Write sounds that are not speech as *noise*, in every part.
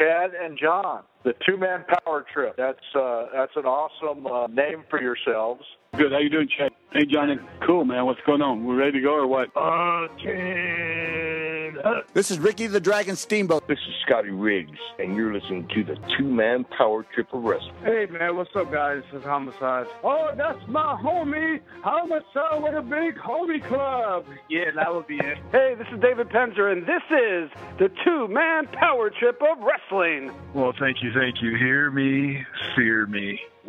Chad and John, the two man power trip. That's uh, that's an awesome uh, name for yourselves. Good. How you doing, Chad? Hey, Johnny. Cool, man. What's going on? We ready to go or what? Uh, This is Ricky the Dragon Steamboat. This is Scotty Riggs, and you're listening to the two man power trip of wrestling. Hey, man, what's up, guys? This is Homicide. Oh, that's my homie, Homicide with a big homie club. Yeah, that would be it. Hey, this is David Penzer, and this is the two man power trip of wrestling. Well, thank you, thank you. Hear me, fear me.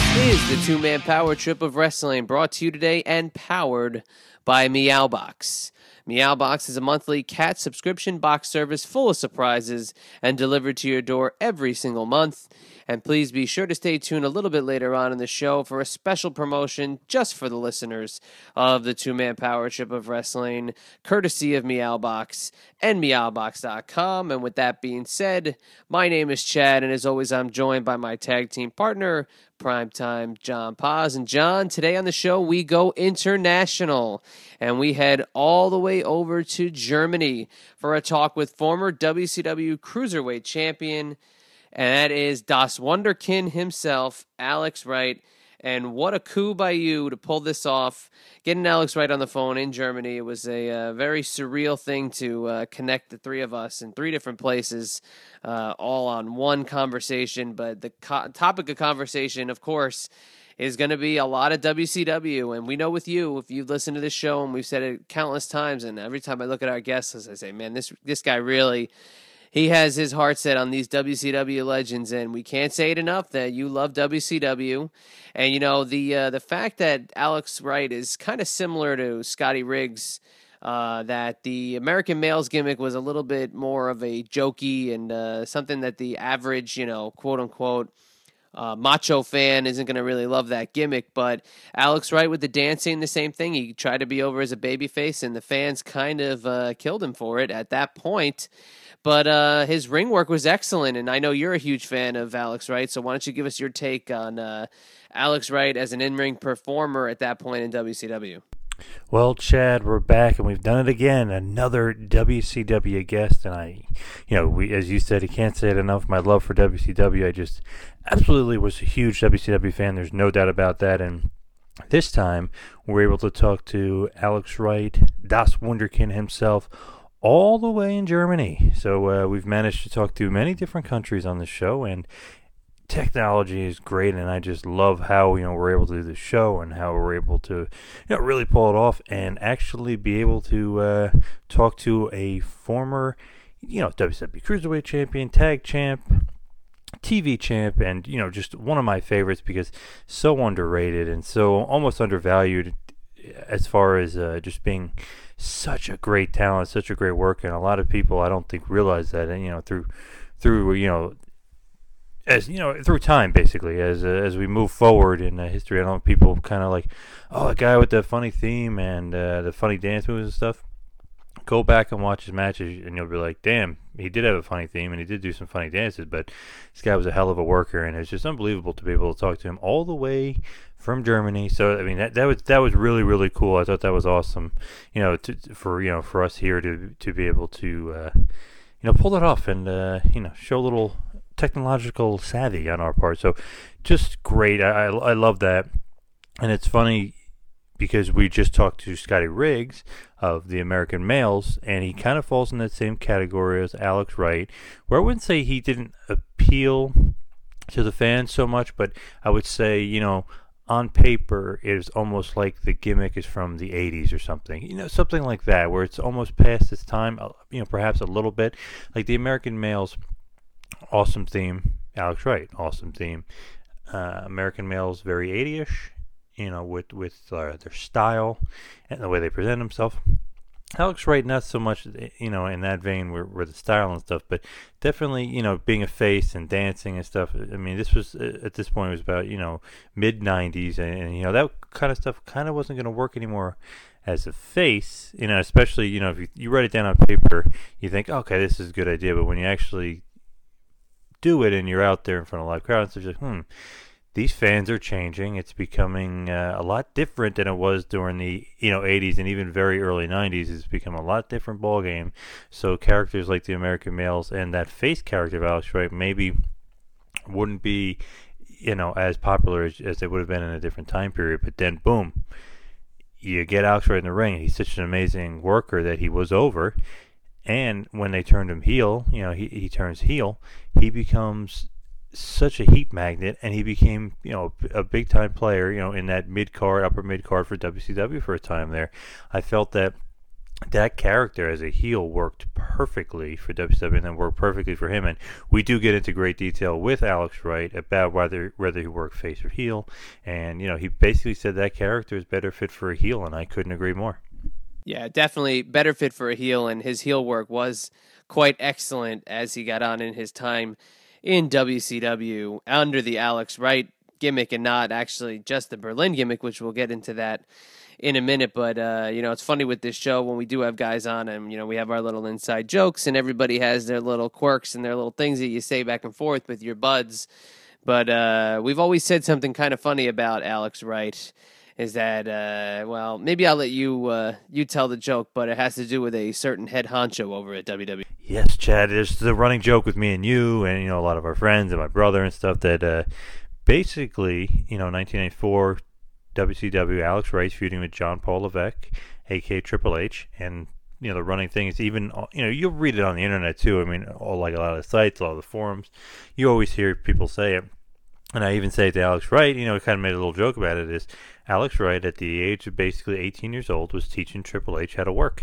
This is the two man power trip of wrestling brought to you today and powered by Meowbox. Meowbox is a monthly cat subscription box service full of surprises and delivered to your door every single month. And please be sure to stay tuned a little bit later on in the show for a special promotion just for the listeners of the two man power trip of wrestling, courtesy of Meowbox and Meowbox.com. And with that being said, my name is Chad, and as always, I'm joined by my tag team partner, primetime John Paz. And John, today on the show, we go international and we head all the way over to Germany for a talk with former WCW Cruiserweight Champion, and that is Das Wunderkind himself, Alex Wright. And what a coup by you to pull this off. Getting Alex Wright on the phone in Germany. It was a uh, very surreal thing to uh, connect the three of us in three different places, uh, all on one conversation. But the co- topic of conversation, of course, is going to be a lot of WCW. And we know with you, if you've listened to this show, and we've said it countless times, and every time I look at our guests, I say, man, this this guy really he has his heart set on these WCW legends, and we can't say it enough that you love WCW. And you know the uh, the fact that Alex Wright is kind of similar to Scotty Riggs. Uh, that the American males gimmick was a little bit more of a jokey and uh, something that the average, you know, quote unquote, uh, macho fan isn't going to really love that gimmick. But Alex Wright with the dancing, the same thing. He tried to be over as a babyface, and the fans kind of uh, killed him for it at that point. But uh, his ring work was excellent, and I know you're a huge fan of Alex Wright. So why don't you give us your take on uh, Alex Wright as an in-ring performer at that point in WCW? Well, Chad, we're back and we've done it again. Another WCW guest, and I, you know, we as you said, I can't say it enough. My love for WCW, I just absolutely was a huge WCW fan. There's no doubt about that. And this time, we're able to talk to Alex Wright, Das Wunderkind himself, all the way in Germany. So uh, we've managed to talk to many different countries on the show, and technology is great and I just love how you know we're able to do the show and how we're able to you know really pull it off and actually be able to uh, talk to a former you know WCW Cruiserweight champion, tag champ, TV champ and you know just one of my favorites because so underrated and so almost undervalued as far as uh, just being such a great talent, such a great worker and a lot of people I don't think realize that and you know through through you know as you know through time basically as uh, as we move forward in uh, history i don't people kind of like oh the guy with the funny theme and uh, the funny dance moves and stuff. Go back and watch his matches and you'll be like damn he did have a funny theme and he did do some funny dances but this guy was a hell of a worker and it's just unbelievable to be able to talk to him all the way from germany so i mean that, that was that was really really cool i thought that was awesome you know to, for you know for us here to to be able to uh, you know pull that off and uh, you know show a little technological savvy on our part. So just great. I, I, I love that. And it's funny because we just talked to Scotty Riggs of the American Males, and he kind of falls in that same category as Alex Wright, where I wouldn't say he didn't appeal to the fans so much, but I would say, you know, on paper, it is almost like the gimmick is from the 80s or something. You know, something like that, where it's almost past its time, uh, you know, perhaps a little bit. Like the American Males, awesome theme. Alex Wright, awesome theme. Uh, American Males, very 80ish, you know, with, with uh, their style and the way they present themselves. Alex Wright, not so much, you know, in that vein where, where the style and stuff, but definitely, you know, being a face and dancing and stuff. I mean, this was, uh, at this point, it was about, you know, mid 90s, and, and, you know, that kind of stuff kind of wasn't going to work anymore as a face, you know, especially, you know, if you, you write it down on paper, you think, okay, this is a good idea, but when you actually do it and you're out there in front of a live crowd, it's just like, hmm, these fans are changing. It's becoming uh, a lot different than it was during the you know 80s and even very early 90s. It's become a lot different ball game. So characters like the American Males and that face character of Alex Wright maybe wouldn't be you know as popular as, as they would have been in a different time period. But then boom, you get Alex Wright in the ring. He's such an amazing worker that he was over. And when they turned him heel, you know, he, he turns heel, he becomes such a heat magnet, and he became, you know, a big time player, you know, in that mid card, upper mid card for WCW for a time there. I felt that that character as a heel worked perfectly for WCW and then worked perfectly for him. And we do get into great detail with Alex Wright about whether whether he worked face or heel. And you know, he basically said that character is better fit for a heel, and I couldn't agree more. Yeah, definitely better fit for a heel, and his heel work was quite excellent as he got on in his time in WCW under the Alex Wright gimmick and not actually just the Berlin gimmick, which we'll get into that in a minute. But uh, you know, it's funny with this show when we do have guys on, and you know, we have our little inside jokes, and everybody has their little quirks and their little things that you say back and forth with your buds. But uh, we've always said something kind of funny about Alex Wright. Is that uh, well? Maybe I'll let you uh, you tell the joke, but it has to do with a certain head honcho over at WWE. Yes, Chad. it's the running joke with me and you, and you know a lot of our friends and my brother and stuff that uh, basically, you know, 1984 WCW Alex Wright feuding with John Paul Levesque, aka Triple H, and you know the running thing is even you know you'll read it on the internet too. I mean, all like a lot of sites, a lot of the forums, you always hear people say it. And I even say to Alex Wright, you know, I kind of made a little joke about it. Is Alex Wright, at the age of basically 18 years old, was teaching Triple H how to work,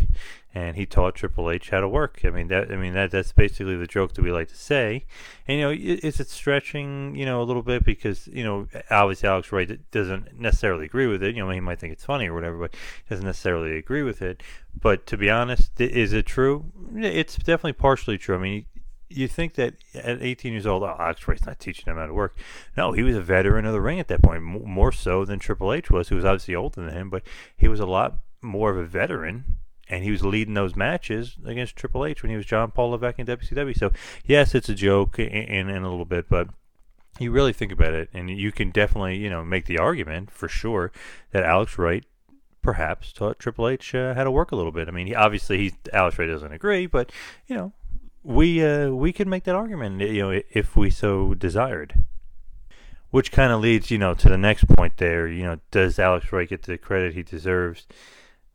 and he taught Triple H how to work. I mean, that I mean that that's basically the joke that we like to say. And you know, is it stretching, you know, a little bit because you know, obviously Alex Wright doesn't necessarily agree with it. You know, he might think it's funny or whatever, but doesn't necessarily agree with it. But to be honest, is it true? It's definitely partially true. I mean, you think that at 18 years old, oh, Alex Wright's not teaching him how to work. No, he was a veteran of the ring at that point, more so than Triple H was, who was obviously older than him, but he was a lot more of a veteran, and he was leading those matches against Triple H when he was John Paul Levesque in WCW. So, yes, it's a joke in, in, in a little bit, but you really think about it, and you can definitely, you know, make the argument for sure that Alex Wright perhaps taught Triple H uh, how to work a little bit. I mean, he, obviously, he Alex Wright doesn't agree, but you know, we uh, we could make that argument, you know, if we so desired. Which kind of leads, you know, to the next point there. You know, does Alex Wright get the credit he deserves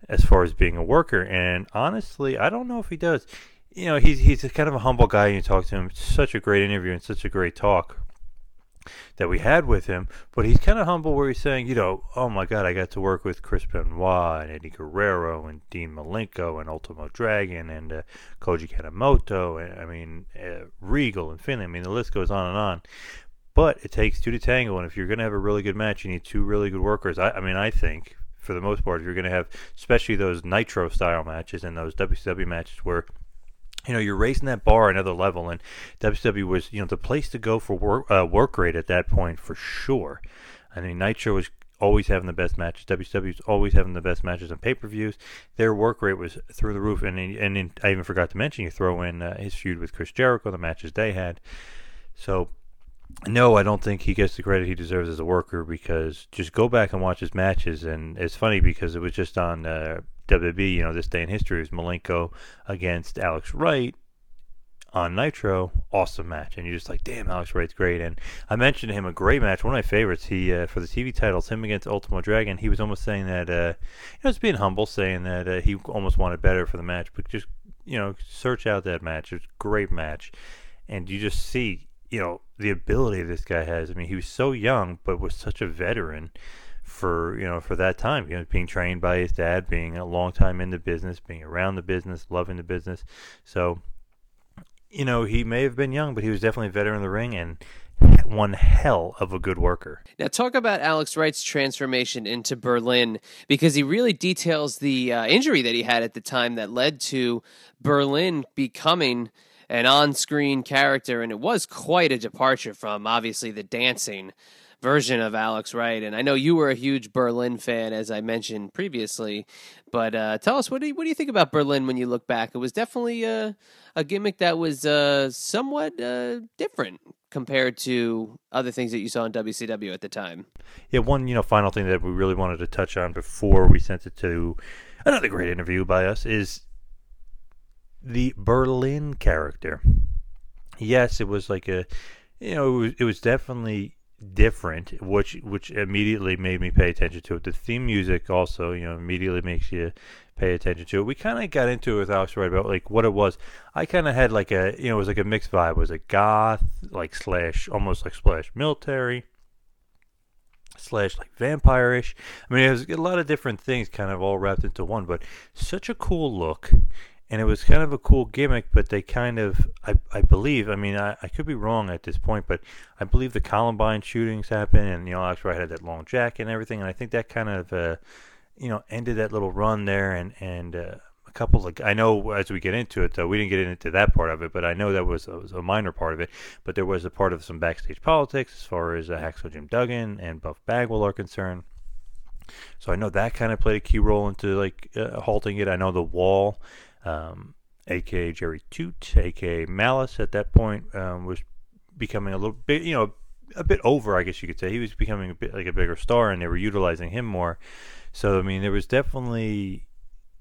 as far as being a worker? And honestly, I don't know if he does. You know, he's he's kind of a humble guy. You talk to him, such a great interview and such a great talk that we had with him, but he's kind of humble where he's saying, you know, oh my God, I got to work with Chris Benoit and Eddie Guerrero and Dean Malenko and Ultimo Dragon and uh, Koji Kanemoto and I mean uh, Regal and Finlay. I mean the list goes on and on. But it takes two to tango, and if you're going to have a really good match, you need two really good workers. I, I mean, I think for the most part, you're going to have, especially those Nitro style matches and those WCW matches where you know, you're raising that bar another level, and WCW was, you know, the place to go for work uh, work rate at that point for sure. I mean, Nitro was always having the best matches. WCW was always having the best matches on pay per views. Their work rate was through the roof, and and I even forgot to mention you throw in uh, his feud with Chris Jericho, the matches they had. So, no, I don't think he gets the credit he deserves as a worker because just go back and watch his matches, and it's funny because it was just on. Uh, WWE, you know, this day in history was Malenko against Alex Wright on Nitro, awesome match, and you're just like, damn, Alex Wright's great. And I mentioned him a great match, one of my favorites. He uh, for the TV titles, him against Ultimo Dragon. He was almost saying that, uh, you know, being humble, saying that uh, he almost wanted better for the match, but just you know, search out that match. It's a great match, and you just see, you know, the ability this guy has. I mean, he was so young, but was such a veteran for you know for that time you know being trained by his dad being a long time in the business being around the business loving the business so you know, he may have been young, but he was definitely a veteran in the ring and one hell of a good worker. Now, talk about Alex Wright's transformation into Berlin because he really details the uh, injury that he had at the time that led to Berlin becoming an on screen character. And it was quite a departure from obviously the dancing version of Alex Wright. And I know you were a huge Berlin fan, as I mentioned previously. But uh, tell us, what do, you, what do you think about Berlin when you look back? It was definitely a, gimmick that was uh, somewhat uh, different compared to other things that you saw in WCW at the time. Yeah, one you know final thing that we really wanted to touch on before we sent it to another great interview by us is the Berlin character. Yes, it was like a you know it was, it was definitely different, which which immediately made me pay attention to it. The theme music also, you know, immediately makes you pay attention to it. We kind of got into it with Alex Wright about like what it was. I kind of had like a you know it was like a mixed vibe. It was a goth like slash almost like slash military slash like vampire-ish. I mean, it was a lot of different things kind of all wrapped into one, but such a cool look and it was kind of a cool gimmick, but they kind of, I, I believe, I mean, I, I could be wrong at this point, but I believe the Columbine shootings happened, and you know, Alex Wright had that long jacket and everything, and I think that kind of, uh, you know, ended that little run there, and and uh, a couple of, I know as we get into it, though, we didn't get into that part of it, but I know that was, was a minor part of it, but there was a part of some backstage politics as far as uh, Hacksaw Jim Duggan and Buff Bagwell are concerned. So I know that kind of played a key role into like uh, halting it. I know the wall um, aka Jerry Tuite, aka Malice at that point, um, was becoming a little bit, you know, a bit over, I guess you could say. He was becoming a bit like a bigger star, and they were utilizing him more. So, I mean, there was definitely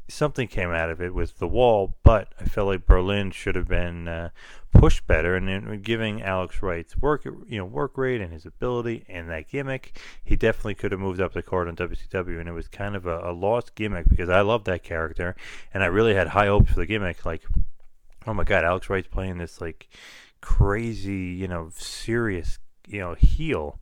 something came out of it with the wall, but I felt like Berlin should have been uh, pushed better. And then giving Alex Wright's work, you know, work rate and his ability and that gimmick, he definitely could have moved up the card on WCW. And it was kind of a, a lost gimmick because I loved that character, and I really had high hopes for the gimmick. Like, oh my God, Alex Wright's playing this like crazy, you know, serious you know heel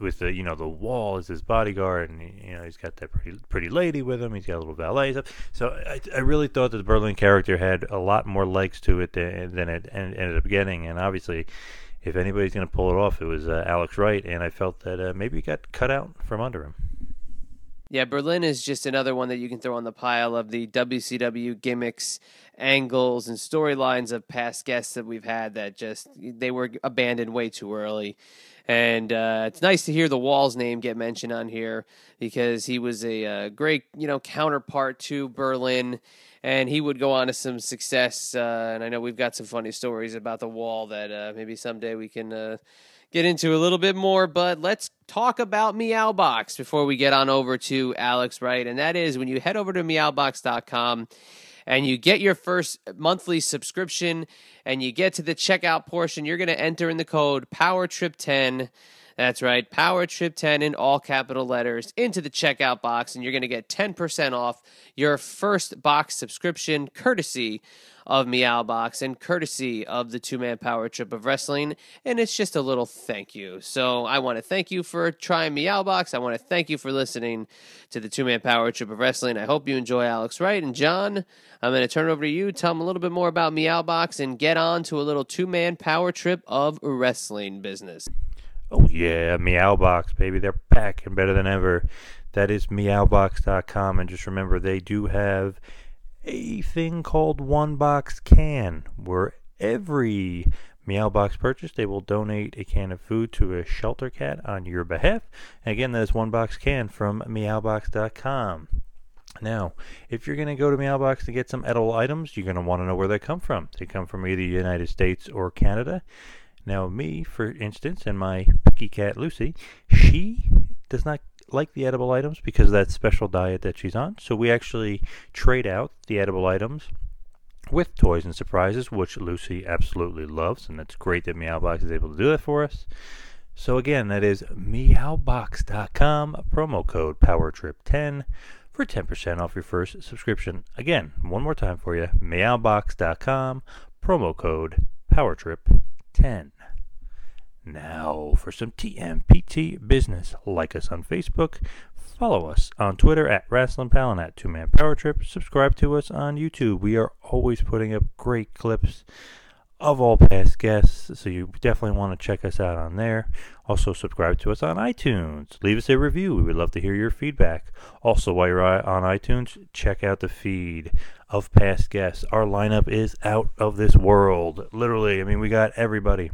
with the you know the wall as his bodyguard and you know he's got that pretty pretty lady with him. He's got a little valet stuff. So I, I really thought that the Berlin character had a lot more legs to it than, than it ended up getting. And obviously if anybody's going to pull it off it was uh, Alex Wright. And I felt that uh, maybe he got cut out from under him yeah, Berlin is just another one that you can throw on the pile of the WCW gimmicks, angles, and storylines of past guests that we've had that just they were abandoned way too early. And uh, it's nice to hear the Walls name get mentioned on here because he was a, a uh, great, you know, counterpart to Berlin, and he would go on to some success. Uh, and I know we've got some funny stories about the Wall that uh, maybe someday we can uh, get into a little bit more, but let's talk about Meowbox before we get on over to Alex Wright. And that is when you head over to meowbox.com and you get your first monthly subscription and you get to the checkout portion, you're going to enter in the code POWERTRIP10. That's right, Power Trip 10 in all capital letters into the checkout box, and you're going to get 10% off your first box subscription courtesy of Meowbox and courtesy of the two man power trip of wrestling. And it's just a little thank you. So I want to thank you for trying Meowbox. I want to thank you for listening to the two man power trip of wrestling. I hope you enjoy Alex Wright. And John, I'm going to turn it over to you. Tell them a little bit more about Meowbox and get on to a little two man power trip of wrestling business. Oh, yeah, Meowbox, baby. They're back and better than ever. That is meowbox.com. And just remember, they do have a thing called One Box Can, where every Meowbox purchase, they will donate a can of food to a shelter cat on your behalf. And again, that is One Box Can from Meowbox.com. Now, if you're going to go to Meowbox to get some edible items, you're going to want to know where they come from. They come from either the United States or Canada. Now, me, for instance, and my picky cat Lucy, she does not like the edible items because of that special diet that she's on. So we actually trade out the edible items with toys and surprises, which Lucy absolutely loves, and it's great that Meowbox is able to do that for us. So again, that is meowbox.com, promo code PowerTrip10 for 10% off your first subscription. Again, one more time for you, meowbox.com, promo code PowerTrip10. Now for some TMPT business. Like us on Facebook, follow us on Twitter at Wrestling Pal and at Two Man Power Trip. Subscribe to us on YouTube. We are always putting up great clips of all past guests, so you definitely want to check us out on there. Also, subscribe to us on iTunes. Leave us a review. We would love to hear your feedback. Also, while you're on iTunes, check out the feed of past guests. Our lineup is out of this world. Literally, I mean, we got everybody.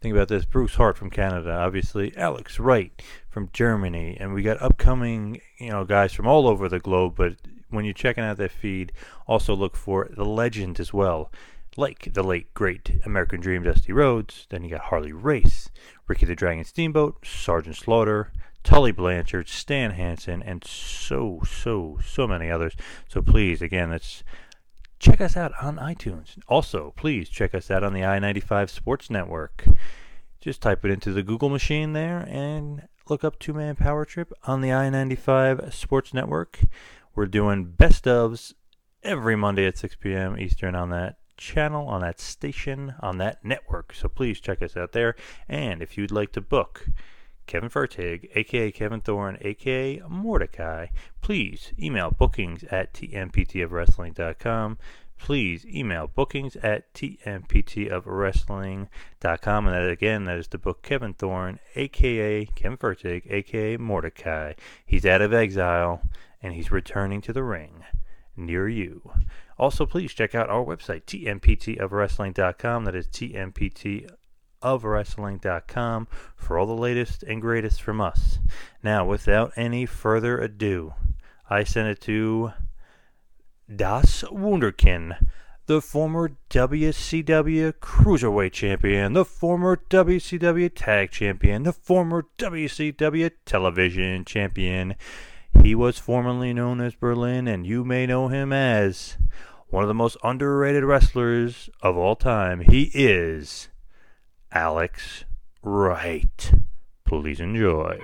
Think about this Bruce Hart from Canada, obviously, Alex Wright from Germany, and we got upcoming, you know, guys from all over the globe. But when you're checking out that feed, also look for the legend as well like the late great American Dream Dusty Rhodes. Then you got Harley Race, Ricky the Dragon Steamboat, Sergeant Slaughter, Tully Blanchard, Stan Hansen, and so, so, so many others. So please, again, let's check us out on iTunes. Also, please check us out on the I 95 Sports Network. Just type it into the Google machine there and look up Two Man Power Trip on the I 95 Sports Network. We're doing best ofs every Monday at 6 p.m. Eastern on that channel, on that station, on that network. So please check us out there. And if you'd like to book Kevin Fertig, aka Kevin Thorn, aka Mordecai, please email bookings at tmptofwrestling.com. Please email bookings at tmptofwrestling.com. And that again, that is to book Kevin Thorn, aka Kevin Fertig, aka Mordecai. He's out of exile and he's returning to the ring near you. Also, please check out our website, tmptofwrestling.com. That is tmptofwrestling.com for all the latest and greatest from us. Now, without any further ado, I send it to Das Wunderkind, the former WCW Cruiserweight Champion, the former WCW Tag Champion, the former WCW Television Champion. He was formerly known as Berlin, and you may know him as one of the most underrated wrestlers of all time. He is Alex Wright. Please enjoy.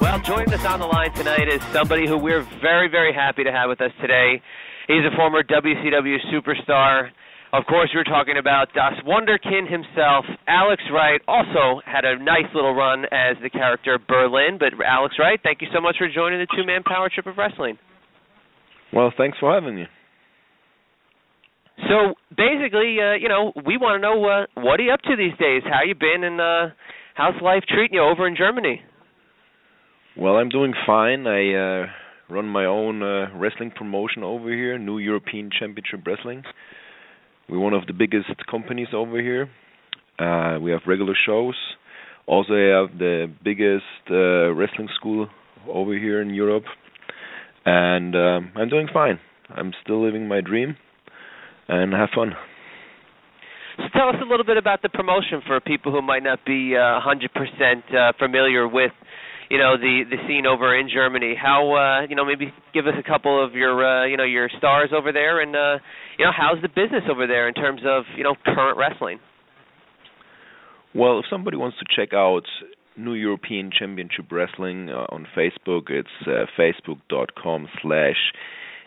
Well, joining us on the line tonight is somebody who we're very, very happy to have with us today. He's a former WCW superstar. Of course, we're talking about Das Wunderkind himself. Alex Wright also had a nice little run as the character Berlin. But Alex Wright, thank you so much for joining the two-man power trip of wrestling. Well, thanks for having me. So basically, uh, you know, we want to know uh, what are you up to these days? How you been, and uh, how's life treating you over in Germany? Well, I'm doing fine. I uh, run my own uh, wrestling promotion over here, New European Championship Wrestling. We're one of the biggest companies over here. Uh, we have regular shows. Also, have the biggest uh, wrestling school over here in Europe, and um, I'm doing fine. I'm still living my dream, and have fun. So tell us a little bit about the promotion for people who might not be uh, 100% uh, familiar with you know the the scene over in Germany. How uh, you know maybe give us a couple of your uh, you know your stars over there, and uh, you know how's the business over there in terms of you know current wrestling. Well, if somebody wants to check out New European Championship Wrestling uh, on Facebook, it's uh, facebook.com slash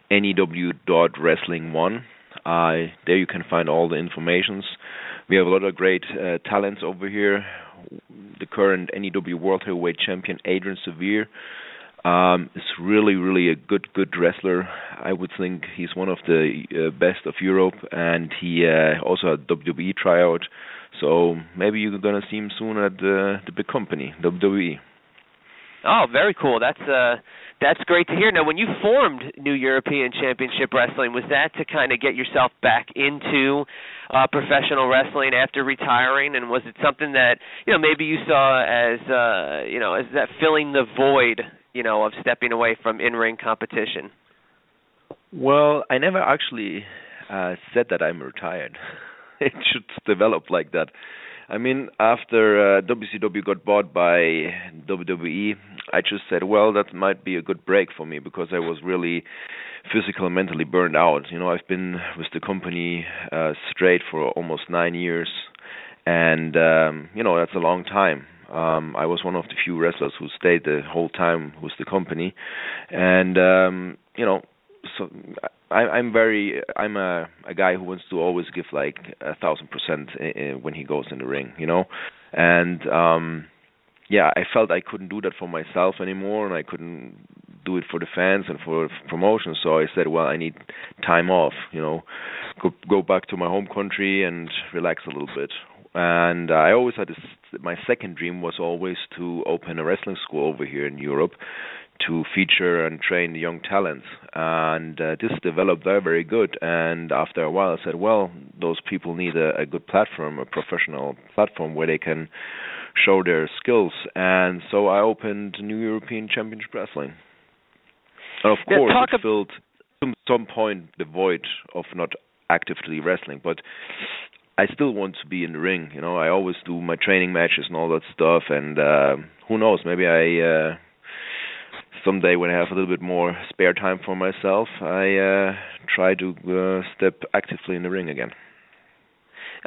new.wrestling1. Uh, there you can find all the informations. We have a lot of great uh, talents over here the current NEW World Heavyweight Champion Adrian Severe um, is really, really a good, good wrestler. I would think he's one of the uh, best of Europe, and he uh, also had WWE tryout. So maybe you're gonna see him soon at the the big company, WWE. Oh, very cool. That's uh that's great to hear. Now, when you formed New European Championship Wrestling, was that to kind of get yourself back into uh, professional wrestling after retiring, and was it something that you know maybe you saw as uh, you know as that filling the void, you know, of stepping away from in-ring competition? Well, I never actually uh, said that I'm retired. *laughs* it should develop like that. I mean, after uh, WCW got bought by WWE, I just said, well, that might be a good break for me because I was really physical and mentally burned out. You know, I've been with the company uh, straight for almost nine years, and um, you know that's a long time. Um, I was one of the few wrestlers who stayed the whole time with the company, and um, you know, so I, I'm very I'm a a guy who wants to always give like a thousand percent when he goes in the ring, you know, and um yeah, I felt I couldn't do that for myself anymore, and I couldn't do it for the fans and for promotion. So I said, well, I need time off, you know, go go back to my home country and relax a little bit. And I always had this. My second dream was always to open a wrestling school over here in Europe, to feature and train young talents. And uh, this developed very, very good. And after a while, I said, well, those people need a, a good platform, a professional platform where they can show their skills. And so I opened New European Championship Wrestling. And of Yeah, course, it filled some some point the void of not actively wrestling, but I still want to be in the ring. You know, I always do my training matches and all that stuff. And uh, who knows? Maybe I uh, someday when I have a little bit more spare time for myself, I uh, try to uh, step actively in the ring again.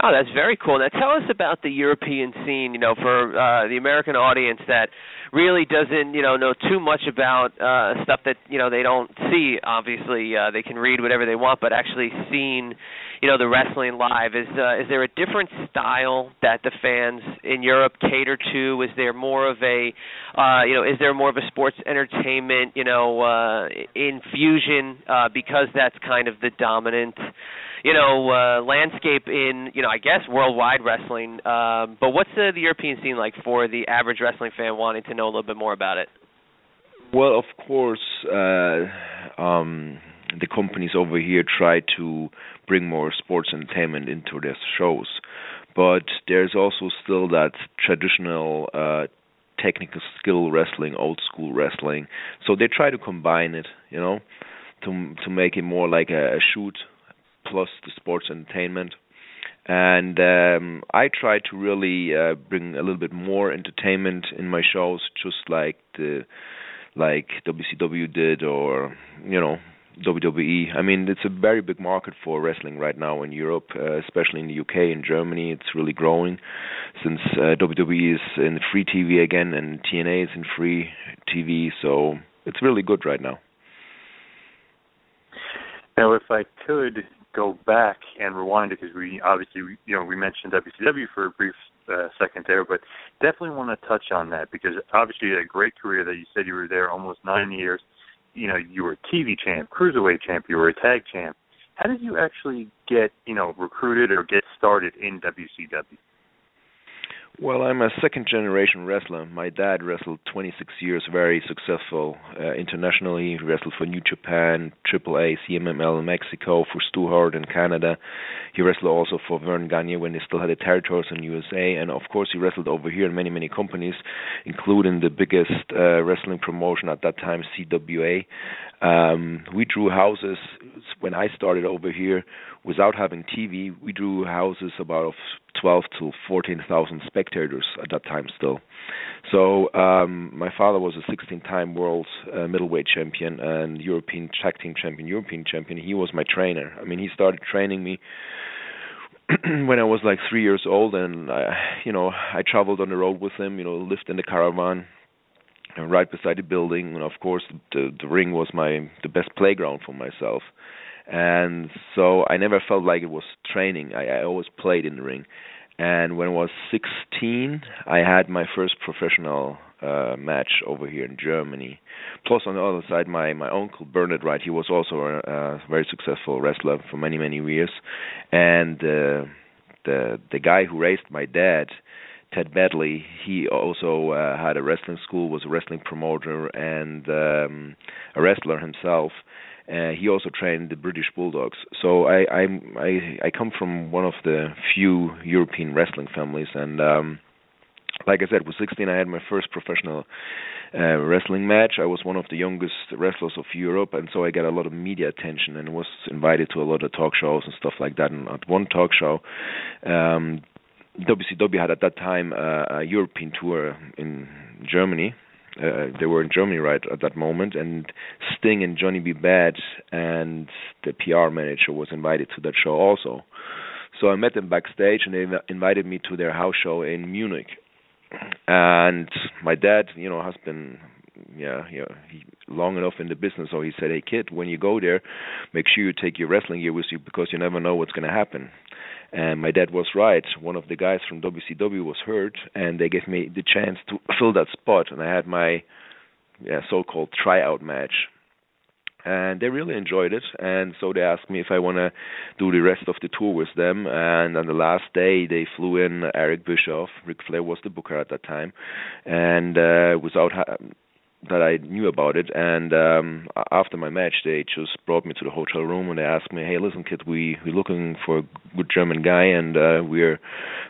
Oh, that's very cool. Now, tell us about the European scene. You know, for uh, the American audience that really doesn't, you know, know too much about uh, stuff that you know they don't see. Obviously, uh, they can read whatever they want, but actually seeing, you know, the wrestling live is uh, is there a different style that the fans in Europe cater to? Is there more of a, uh, you know, is there more of a sports entertainment, you know, uh, infusion uh, because that's kind of the dominant you know uh landscape in you know I guess worldwide wrestling um but what's the, the European scene like for the average wrestling fan wanting to know a little bit more about it Well, of course, uh, um, the companies over here try to bring more sports entertainment into their shows, but there's also still that traditional uh, technical skill wrestling, old school wrestling. So they try to combine it, you know, to to make it more like a, a shoot plus the sports entertainment. And um, I try to really uh, bring a little bit more entertainment in my shows, just like the like WCW did, or you know WWE. I mean, it's a very big market for wrestling right now in Europe, uh, especially in the UK and Germany. It's really growing since uh, WWE is in free TV again and TNA is in free TV. So it's really good right now. Now, if I could go back and rewind it, because we obviously, you know, we mentioned WCW for a brief uh, second there, but definitely want to touch on that because obviously a great career that you said you were there almost nine years. You know, you were a TV champ, cruiserweight champ, you were a tag champ. How did you actually get, you know, recruited or get started in WCW? Well, I'm a second generation wrestler. My dad wrestled 26 years, very successful uh, internationally. He wrestled for New Japan, AAA, CMLL in Mexico, for Stu Hart in Canada. He wrestled also for Verne Gagne when they still had the territories in USA, and of course he wrestled over here in many many companies, including the biggest uh, wrestling promotion at that time, CWA. Um, we drew houses when I started over here without having TV. We drew houses about 12 to 14,000 spectators at that time still. So um, my father was a 16-time world uh, middleweight champion and European tag team champion, European champion. He was my trainer. I mean, he started training me *clears throat* when I was like three years old, and I, you know, I traveled on the road with him. You know, lived in the caravan and right beside the building and of course the the ring was my the best playground for myself and so i never felt like it was training. I, I always played in the ring. And when i was 16 i had my first professional uh match over here in germany. Plus on the other side my my uncle bernard wright he was also a, a very successful wrestler for many many years. And uh the the guy who raised my dad Ted Betley, he also uh, had a wrestling school, was a wrestling promoter and um, a wrestler himself. Uh, he also trained the British Bulldogs. So I I'm, I I come from one of the few European wrestling families, and um, like I said, with 16, I had my first professional uh, wrestling match. I was one of the youngest wrestlers of Europe, and so I got a lot of media attention and was invited to a lot of talk shows and stuff like that. And at one talk show, um, WCW had at that time uh, a European tour in Germany. Uh, they were in Germany right at that moment, and Sting and Johnny B. Bad and the PR manager was invited to that show also. So I met them backstage, and they invited me to their house show in Munich and my dad, you know, has been yeah, yeah, he long enough in the business. So he said, "Hey, kid, when you go there, make sure you take your wrestling gear with you because you never know what's going to happen." And my dad was right. One of the guys from WCW was hurt, and they gave me the chance to fill that spot. And I had my yeah, so-called tryout match and they really enjoyed it. And so they asked me if I want to do the rest of the tour with them. And on the last day, they flew in Eric Bischoff. Ric Flair was the booker at that time, and uh, without ha- that I knew about it. And um, after my match, they just brought me to the hotel room and they asked me, "Hey, listen, kid, we we're looking for a good German guy, and uh, we're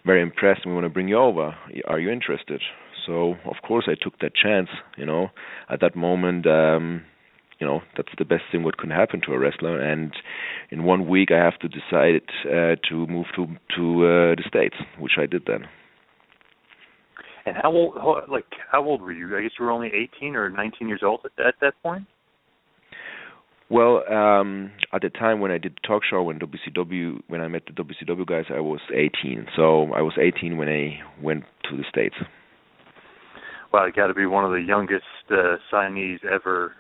very impressed. and We want to bring you over. Are you interested?" So of course I took that chance. You know, at that moment. um you know that's the best thing what can happen to a wrestler and in one week i have to decide uh, to move to to uh, the states which i did then and how old how, like how old were you i guess you were only 18 or 19 years old at, at that point well, um at the time when I did the talk show when WCW when I met the WCW guys, I was 18. So I was 18 when I went to the states. Well, you got to be one of the youngest uh, signees ever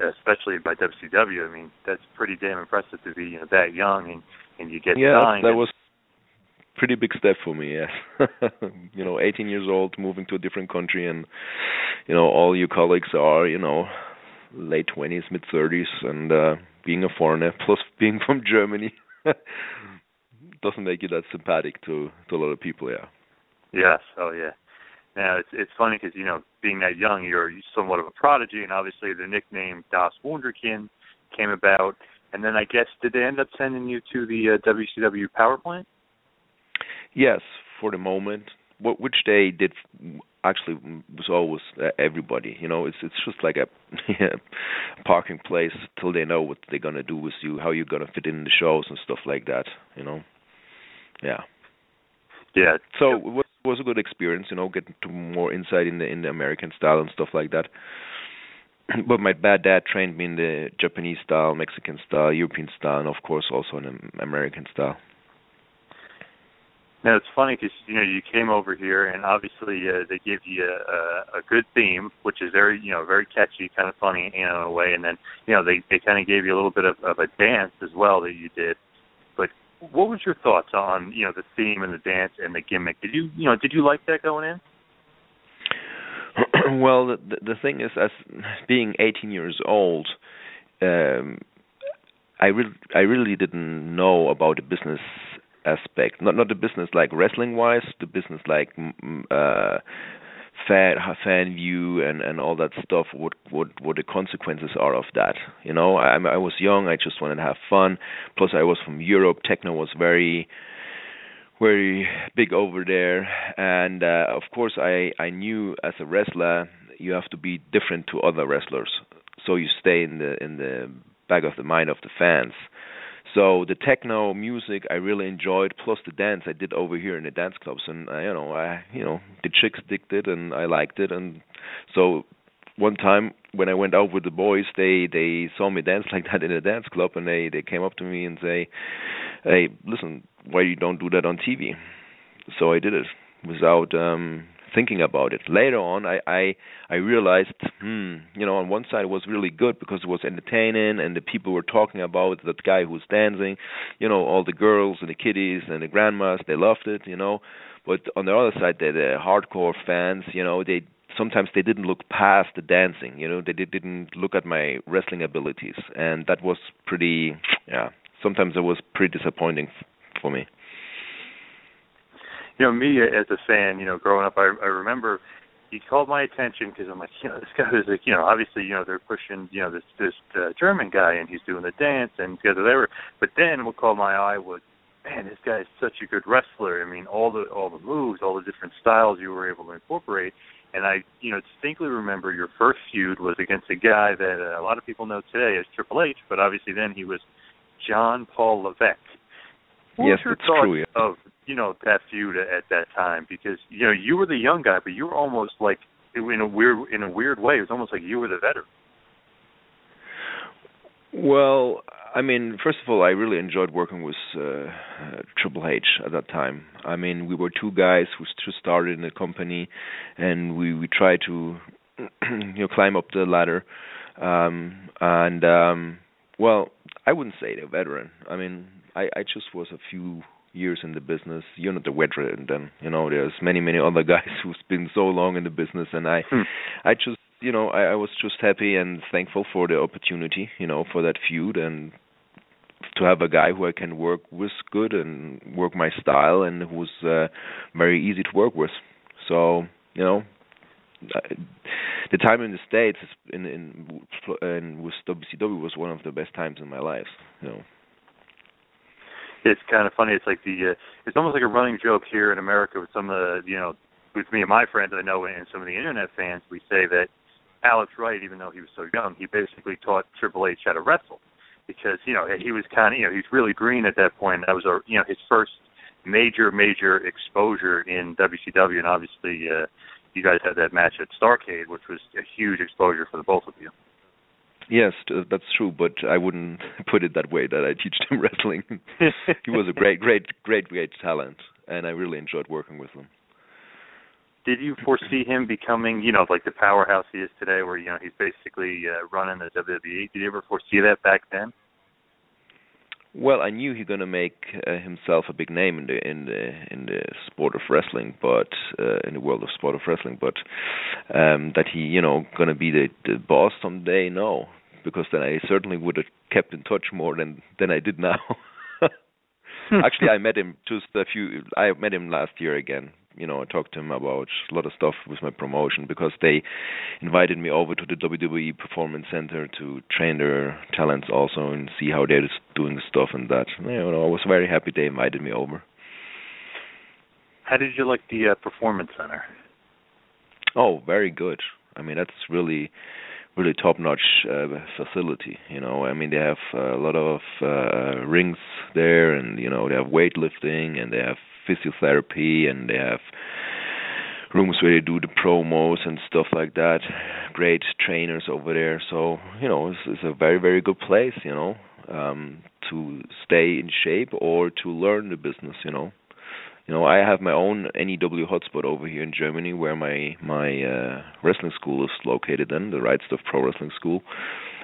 especially by WCW. I mean, that's pretty damn impressive to be you know that young and and you get yeah, signed. Yeah, that was pretty big step for me. Yes, *laughs* you know, 18 years old, moving to a different country, and you know, all your colleagues are you know late 20s, mid 30s, and uh being a foreigner *laughs* plus being from Germany *laughs* doesn't make you that sympathetic to to a lot of people. Yeah. Yes. Oh yeah. Now it's it's funny because you know being that young, you're somewhat of a prodigy, and obviously the nickname Das Wunderkind came about. And then I guess did they end up sending you to the uh, WCW power plant? Yes, for the moment. What which they did actually was always uh, everybody. You know, it's it's just like a *laughs* yeah, parking place till they know what they're gonna do with you, how you're gonna fit in the shows and stuff like that. You know, yeah. Yeah. So it was, was a good experience, you know, getting to more insight in the in the American style and stuff like that. *clears throat* But my bad dad trained me in the Japanese style, Mexican style, European style, and of course also in the American style. Now it's funny because you know you came over here and obviously uh, they give you a, a, a good theme, which is very you know very catchy, kind of funny you know in a way, and then you know they they kind of gave you a little bit of, of a dance as well that you did But what was your thoughts on you know the theme and the dance and the gimmick? Did you you know did you like that going in? *clears throat* well, the the thing is, as being 18 years old, um, I really I really didn't know about the business aspect. Not not the business like wrestling wise, the business like uh fan fan view and and all that stuff what what what the consequences are of that you know? I i was young i just wanted to have fun. Plus i was from europe techno was very very big over there. And uh, of course i i knew as a wrestler you have to be different to other wrestlers. So you stay in the in the back of the mind of the fans so the techno music I really enjoyed, plus the dance I did over here in the dance clubs, and uh, you know I you know the chicks digged it and I liked it, and so one time when I went out with the boys, they they saw me dance *laughs* like that in a dance club, and they they came up to me and say, "Hey, listen, why you don't do that on TV?" So I did it without um thinking about it. Later on, I I, I realized, hmm, you know, on one side it was really good because it was entertaining and the people were talking about that guy who's dancing, you know, all the girls and the kiddies and the grandmas, they loved it, you know. But on the other side, the, the hardcore fans, you know, they sometimes they didn't look past the dancing, you know, they did, didn't look at my wrestling abilities, and that was pretty, yeah. Sometimes it was pretty disappointing for me you know, me as a fan, you know, growing up, I, I remember he called my attention because I'm like, *laughs* you know, this guy is like, you know, obviously, you know, they're pushing, you know, this this uh, German guy, and he's doing the dance and together they were. But then what caught my eye was man, this guy is such a good wrestler. I mean, all the all the moves, all the different styles you were able to incorporate. And I, you know, distinctly remember your first feud was against a guy that uh, a lot of people know today as Triple H, but obviously then he was John Paul Levesque. What yes, was your thoughts true. Yeah. of you know that feud at that time? Because you know you were the young guy, but you were almost like in a weird in a weird way. It was almost like you were the veteran. Well, I mean, first of all, I really enjoyed working with uh, uh, Triple H at that time. I mean, we were two guys who just started in the company, and we we tried to *clears throat* you know climb up the ladder. Um, and um, well, I wouldn't say a veteran. I mean, I I just was a few years in the business. You're not a veteran, then you know there's many many other *laughs* guys who's been so long in the business, and I Hmm. I just you know I, I was just happy and thankful for the opportunity, you know, for that feud and to have a guy who I can work with good and work my style and who's uh, very easy to work with. So you know, the time in the states in in and with WCW was one of the best times in my life. You know. It's kind of funny. It's like the uh, it's almost like a running joke here in America with some of the you know with me and my friends I know and some of the internet fans. We say that Alex Wright, even though he was so young, he basically taught Triple H how to wrestle because you know he was kind of you know he's really green at that point. That was a you know his first major major exposure in WCW, and obviously uh, you guys had that match at Starcade, which was a huge exposure for the both of you. Yes, that's true, but I wouldn't *laughs* put it that way that I teach him *laughs* wrestling. he was a great, great, great, great talent, and I really enjoyed working with him. Did you foresee him becoming, you know, like the powerhouse he is today, where you know he's basically uh, running the WWE? Did you ever foresee that back then? Well, I knew he's gonna make uh, himself a big name in the in the in the sport of wrestling, but uh, in the world of sport of wrestling, but um that he, you know, gonna be the the boss someday, no, because then I certainly would have kept in touch more than than I did now. *laughs* Actually, I met him just a few. I met him last year again. You know, I talked to him about a lot of stuff with my promotion because they invited me over to the WWE Performance Center to train their talents also and see how they're doing the stuff and that. You know, I was very happy they invited me over. How did you like the uh, Performance Center? Oh, very good. I mean, that's really, really top-notch uh, facility. You know, I mean, they have uh, a lot of uh, rings there, and you know, they have weightlifting, and they have physiotherapy, and they have rooms where they do the promos and stuff like that. Great trainers over there. So you know, it's, it's a very, very good place. You know, um, to stay in shape or to learn the business. You know you know i have my own NEW hotspot over here in germany where my my uh wrestling school is located in the Wright Stuff pro wrestling school.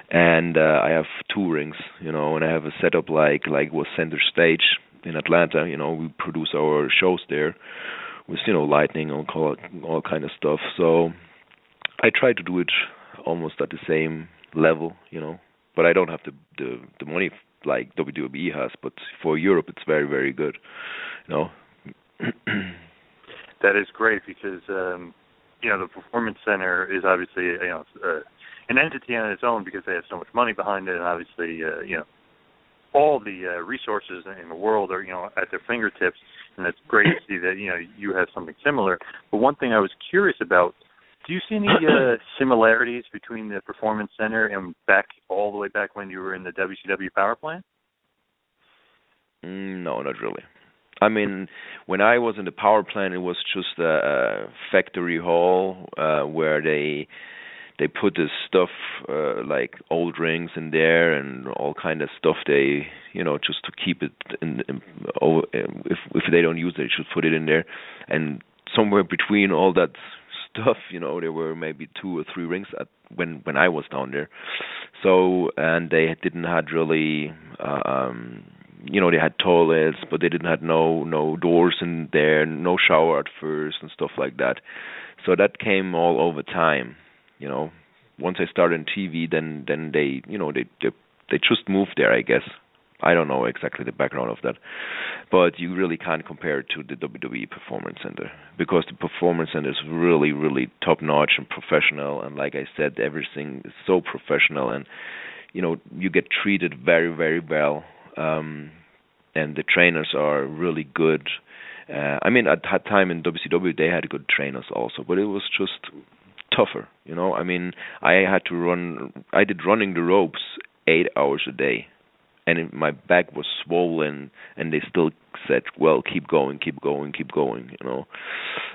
And uh i have two rings you know and i have a setup like like was center stage in atlanta. You know we produce our shows there with you know lightning and all, all kind of stuff. So i try to do it almost at the same level you know but i don't have the the the money like WWE has but for Europe it's very very good you know *clears throat* that is great because um, you know the Performance Center is obviously you know uh, an entity on its own because they have so much money behind it, and obviously uh, you know all the uh, resources in the world are you know at their fingertips, and it's great to see that you know you have something similar. But one thing I was curious about. Do you see any uh, *clears throat* similarities between the Performance Center and back all the way back when you were in the WCW Power Plant? Mm, No, not really. I mean, when I was in the power plant, it was just a, factory hall uh, where they they put this stuff uh, like old rings in there and all kind of stuff. They, you know, just to keep it in. in oh, if if they don't use it, they should put it in there. And somewhere between all that stuff, you know, there were maybe two or three rings at when when I was down there. So and they didn't had really. Uh, um you know they had toilets but they didn't have no no doors in there no shower at first and stuff like that. So that came all over time you know. Once i started on tv then then they you know they they they just moved there i guess. I don't know exactly the background of that but you really can't compare it to the wwe performance center because the performance center is really really top notch and professional. And like i said everything is so professional and you know you get treated very very well. Um and the trainers are really good. Uh, I mean, at that time in WCW, they had good trainers also, but it was just tougher. You know, I mean, I had to run. I did running the ropes eight hours a day, and it, my back was swollen, and they still said, "Well, keep going, keep going, keep going." You know,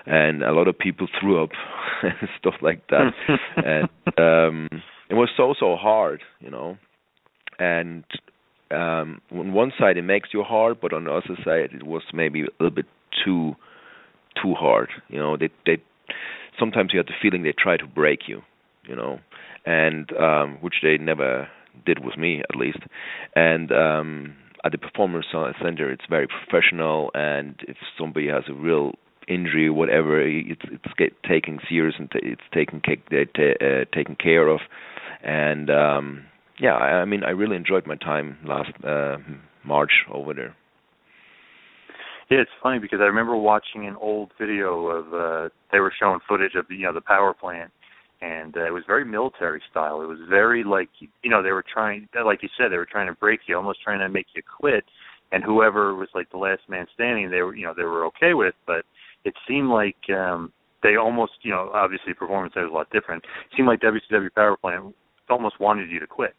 and a lot of people threw up *laughs* and stuff like that, *laughs* and um, it was so so hard. You know, and um on one side it makes you hard but on the other side it was maybe a little bit too too hard. You know they they sometimes you have the feeling they try to break you you know and um which they never did with me at least. And um at the performance center it's very professional and if somebody has a real injury or whatever it's it's get taken serious and t- it's taken uh, taken care of. And um yeah, I, I mean, I really enjoyed my time last uh, March over there. Yeah, it's funny because I remember watching an old video of uh they were showing footage of you know the power plant and uh, it was very military style. It was very like you know they were trying like you said they were trying to break you, almost trying to make you quit and whoever was like the last man standing they were you know they were okay with but it seemed like um they almost you know obviously performance there was a lot different. It seemed like WCW power plant almost wanted you to quit.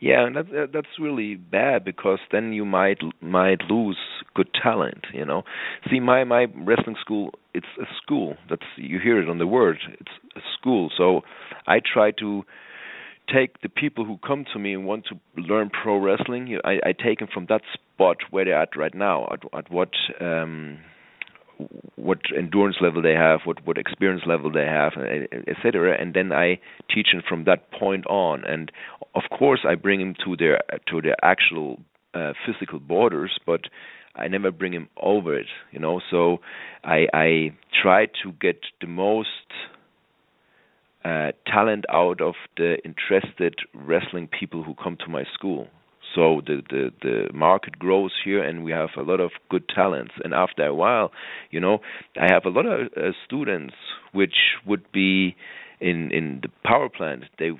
Yeah, and that, that's really bad because then you might might lose good talent. You know, see, my my wrestling school, it's a school. That's you hear it on the word. It's a school. So I try to take the people who come to me and want to learn pro wrestling. I, I take them from that spot where they're at right now, at, at what um, what endurance level they have, what what experience level they have, etc. And then I teach them from that point on. And of course, I bring them to their to their actual uh, physical borders, but I never bring them over it. You know, so I I try to get the most uh, talent out of the interested wrestling people who come to my school. So the, the the market grows here, and we have a lot of good talents. And after a while, you know, I have a lot of uh, students which would be in in the power plant. They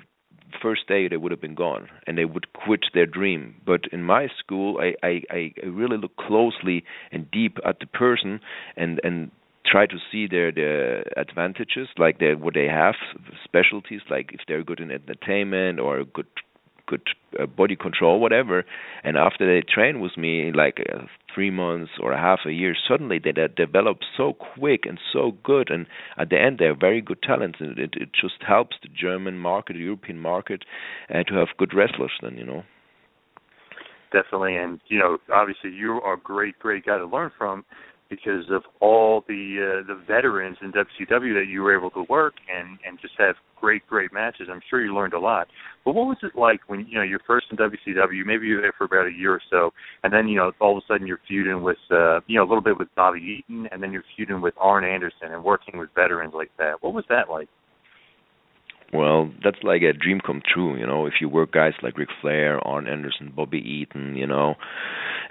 first day they would have been gone and they would quit their dream but in my school i i i really look closely and deep at the person and and try to see their their advantages like their what they have specialties like if they're good in entertainment or good good uh, body control, whatever. And after they train with me, like uh, three months or a half a year, suddenly they, they develop so quick and so good. And at the end, they're very good talents. And it, it just helps the German market, the European market, uh, to have good wrestlers. Then you know. Definitely, and you know, obviously, you are a great, great guy to learn from because of all the uh, the veterans in WCW that you were able to work and and just have great great matches. I'm sure you learned a lot. But what was it like when you know you're first in WCW? Maybe you were there for about a year or so, and then you know all of a sudden you're feuding with uh, you know a little bit with Bobby Eaton, and then you're feuding with Arn Anderson and working with veterans like that. What was that like? Well, that's like a dream come true, you know. If you work guys like Ric Flair, Arn Anderson, Bobby Eaton, you know,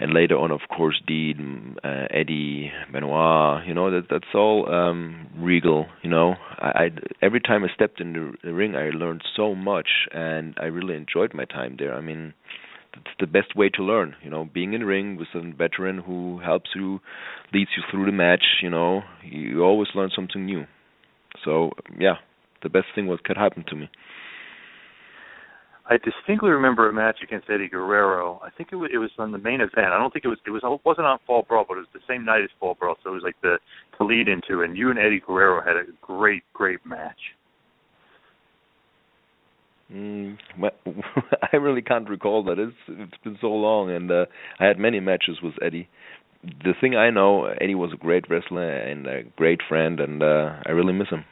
and later on, of course, Dean, uh, Eddie, Benoit, you know, that that's all um regal, you know. I, I every time I stepped in the, the ring, I learned so much, and I really enjoyed my time there. I mean, that's the best way to learn, you know, being in the ring with a veteran who helps you, leads you through the match. You know, you always learn something new. So yeah, the best thing what could happen to me. I distinctly remember a match against Eddie Guerrero. I think it was, it was on the main event. I don't think it was it was it wasn't on Fall Brawl, but it was the same night as Fall Brawl, so it was like the the lead into. And you and Eddie Guerrero had a great great match. Mm, *laughs* I really can't recall that. It's it's been so long, and uh, I had many matches with Eddie. The thing I know, Eddie was a great wrestler and a great friend, and uh, I really miss him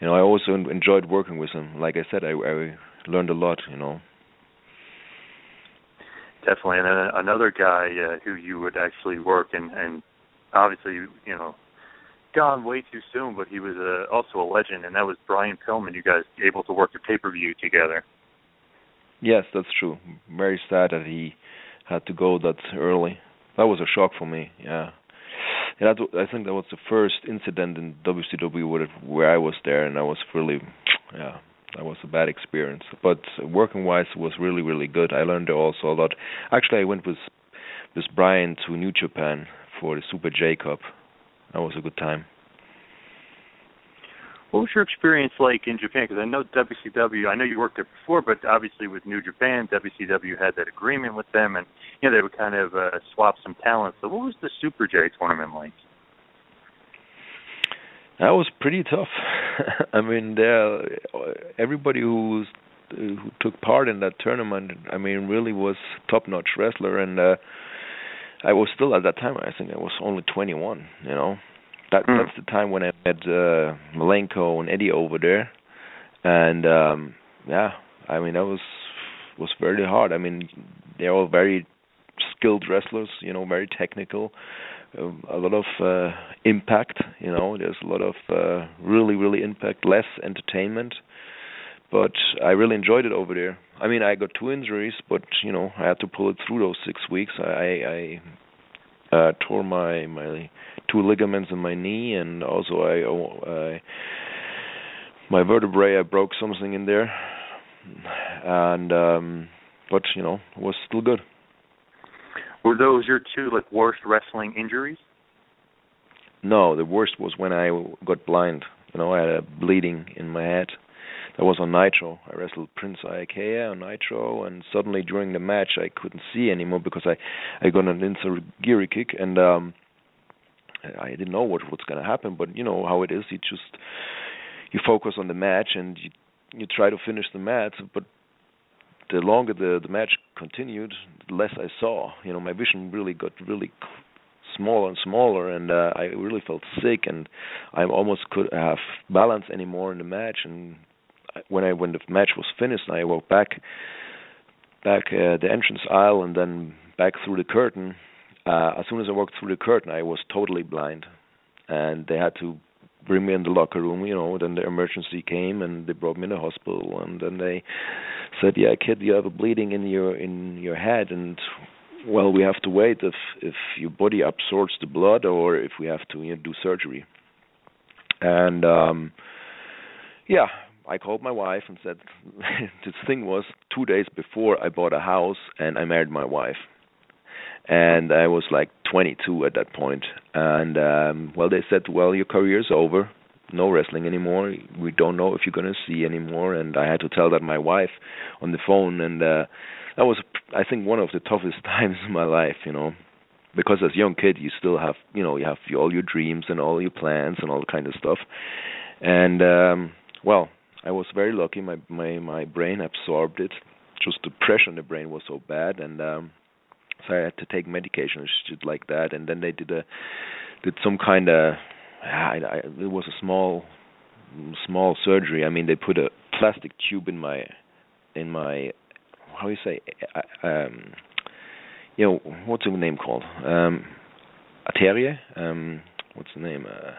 you know, I also enjoyed working with him. Like I said, I, I learned a lot. You know. Definitely, and then another guy uh, who you would actually work and and obviously you know gone way too soon, but he was uh, also a legend, and that was Brian Pillman. You guys able to work a pay per view together? Yes, that's true. Very sad that he had to go that early. That was a shock for me. Yeah and I, I think that was the first incident in WCW where, where I was there, and I was really, yeah, that was a bad experience. But working wise was really really good. I learned also a lot. Actually, I went with with Brian to New Japan for the Super J Cup. That was a good time. What was your experience like in Japan? Because I know WCW. I know you worked there before, but obviously with New Japan, WCW had that agreement with them, and you know they would kind of uh, swap some talent. So, what was the Super J tournament like? That was pretty tough. *laughs* I mean, there everybody who who took part in that tournament, I mean, really was top-notch wrestler, and uh, I was still at that time. I think I was only 21. You know, that mm. that's the time when I met uh, Malenko and Eddie over there, and um yeah, I mean that was was very hard. I mean, they're all very skilled wrestlers. You know, very technical a lot of uh, impact. You know, there's a lot of uh, really, really impact, less entertainment. But I really enjoyed it over there. I mean, I got two injuries, but you know, I had to pull it through those six weeks. I, I uh, tore my my two ligaments in my knee, and also I, I my vertebrae. I broke something in there, and um, but you know, it was still good. Were those your two like worst wrestling injuries? No, the worst was when I got blind. You know, I had a bleeding in my head. That was on Nitro. I wrestled Prince Iaukea on Nitro, and suddenly during the match I couldn't see anymore because I I got an enziguri kick, and um I didn't know what what's going to happen. But you know how it is. You just you focus on the match and you you try to finish the match, but the longer the the match continued, the less I saw. You know, my vision really got really smaller and smaller, and uh, I really felt sick, and I almost could have balance anymore in the match. And when I when the match was finished, I walked back back uh, the entrance aisle and then back through the curtain. Uh, as soon as I walked through the curtain, I was totally blind, and they had to bring me in the locker room. You know, then the emergency came and they brought me in the hospital, and then they said, "Yeah, kid, you have a bleeding in your in your head, and well, we have to wait if if your body absorbs the blood or if we have to you know, do surgery." And um yeah, I called my wife and said, *laughs* "This thing was two days before I bought a house and I married my wife." and I was like 22 at that point. And um, well, they said, "Well, your career's over no wrestling anymore. We don't know if you're going to see anymore. And I had to tell that my wife on the phone, and uh, that was, I think, one of the toughest *laughs* times in my life. You know, because as a young kid, you still have, you know, you have all your dreams and all your plans and all kind of stuff. And um, well, I was very lucky. My my my brain absorbed it. Just the pressure in the brain was so bad, and um, so I had to take medication and shit like that. And then they did a did some kind of I, I, it was a small small surgery. I mean, they put a plastic tube in my in my how do you say um you know what's the name called um arteria um what's the name uh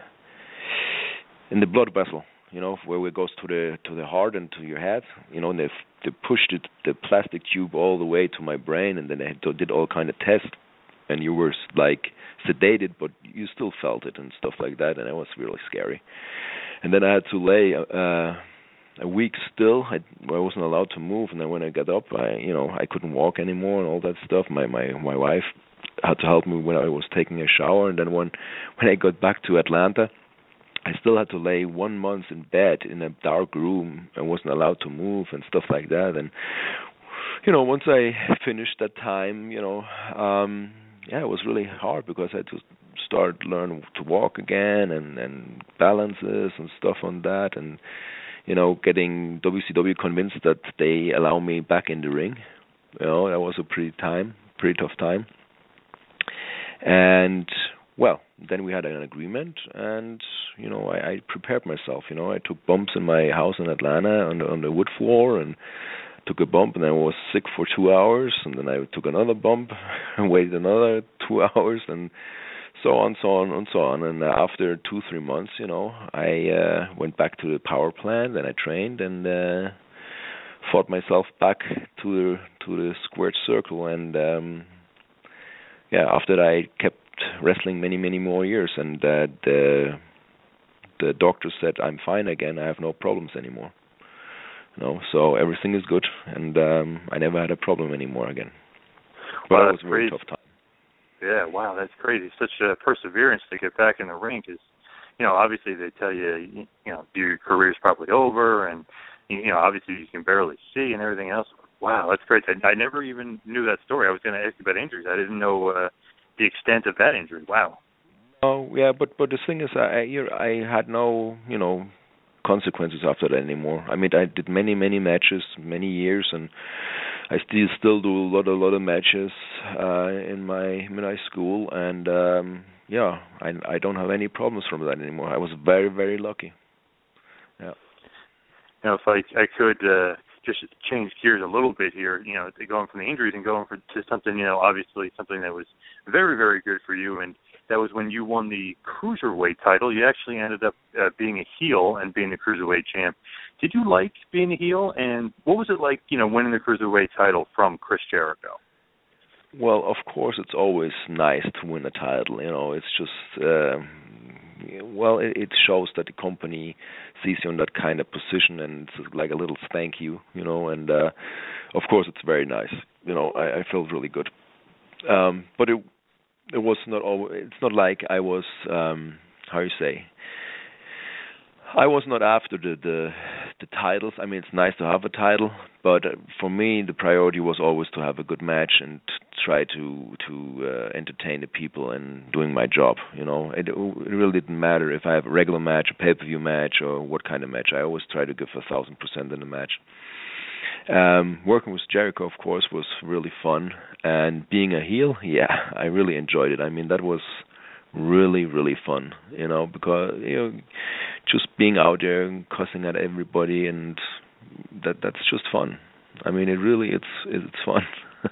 in the blood vessel you know where it goes to the to the heart and to your head you know and they they pushed it the plastic tube all the way to my brain and then they did all kind of tests and you were like sedated, but you still felt it and stuff like that, and it was really scary. And then I had to lay uh, a week still. I, I wasn't allowed to move, and then when I got up, I you know I couldn't walk anymore and all that stuff. My my my wife had to help me when I was taking a shower, and then when when I got back to Atlanta. I still had to lay one month in bed in a dark room and wasn't allowed to move and stuff like that. And you know, once I finished that time, you know, um yeah, it was really hard because I had to start learn to walk again and and balances and stuff on that and you know getting WCW convinced that they allow me back in the ring. You know that was a pretty time, pretty tough time. And well, then we had an agreement, and you know I, I prepared myself. You know I took bumps in my house in Atlanta on the on the wood floor and took a bump and I was sick for two hours and then I took another bump *laughs* and waited another two *laughs* hours and so on, so on, and so on. And after two, three months, you know, I uh, went back to the power plant and I trained and uh, fought myself back to the to the squared circle. And um, yeah, after that, I kept wrestling many, many more years. And uh, the the doctor said I'm fine again. I have no problems anymore You know, so everything is good, and um, I never had a problem anymore again. But Wow, it was that's a very crazy. tough time. Yeah, wow, that's crazy. Such a perseverance to get back in the ring because, you know, obviously they tell you, you you know, your career's probably over, and you know, obviously you can barely see and everything else. Wow, that's great. I, I never even knew that story. I was going to ask you about injuries. I didn't know uh, the extent of that injury. Wow. Oh yeah, but but the thing is, I I- I had no you know consequences after that anymore. I mean, I did many many matches, many years, and I still still do a lot a lot of matches uh, in my in my school, and um yeah, I I don't have any problems from that anymore. I was very very lucky. Yeah. You know, if I I could uh, just change gears a little bit here, you know, going from the injuries and going for to something, you know, obviously something that was very very good for you, and that was when you won the cruiserweight title. You actually ended up uh, being a heel and being the cruiserweight champ. Did you like being a heel, and what was it like, you know, winning the cruiserweight title from Chris Jericho? Well, of course, it's always nice to win a title. You know, it's just uh, well, it, it shows that the company sees you in that kind of position, and it's like a little thank you. You know, and uh, of course, it's very nice. You know, I, I felt really good. Um, but it it was not always. It's not like I was um, how you say. I was not after the the the titles. I mean, it's nice to have a title, but uh, for me, the priority was always to have a good match and try to to uh, entertain the people and doing my job. You know, it, it really didn't matter if I have a regular match, a pay per view match, or what kind of match. I always try to give a thousand percent in the match. Um, working with Jericho, of course, was really fun, and being a heel, yeah, *laughs* I really enjoyed it. I mean, that was really really fun you know because you know just being out there and cussing at everybody and that that's just fun. I mean it really it's it's fun. *laughs*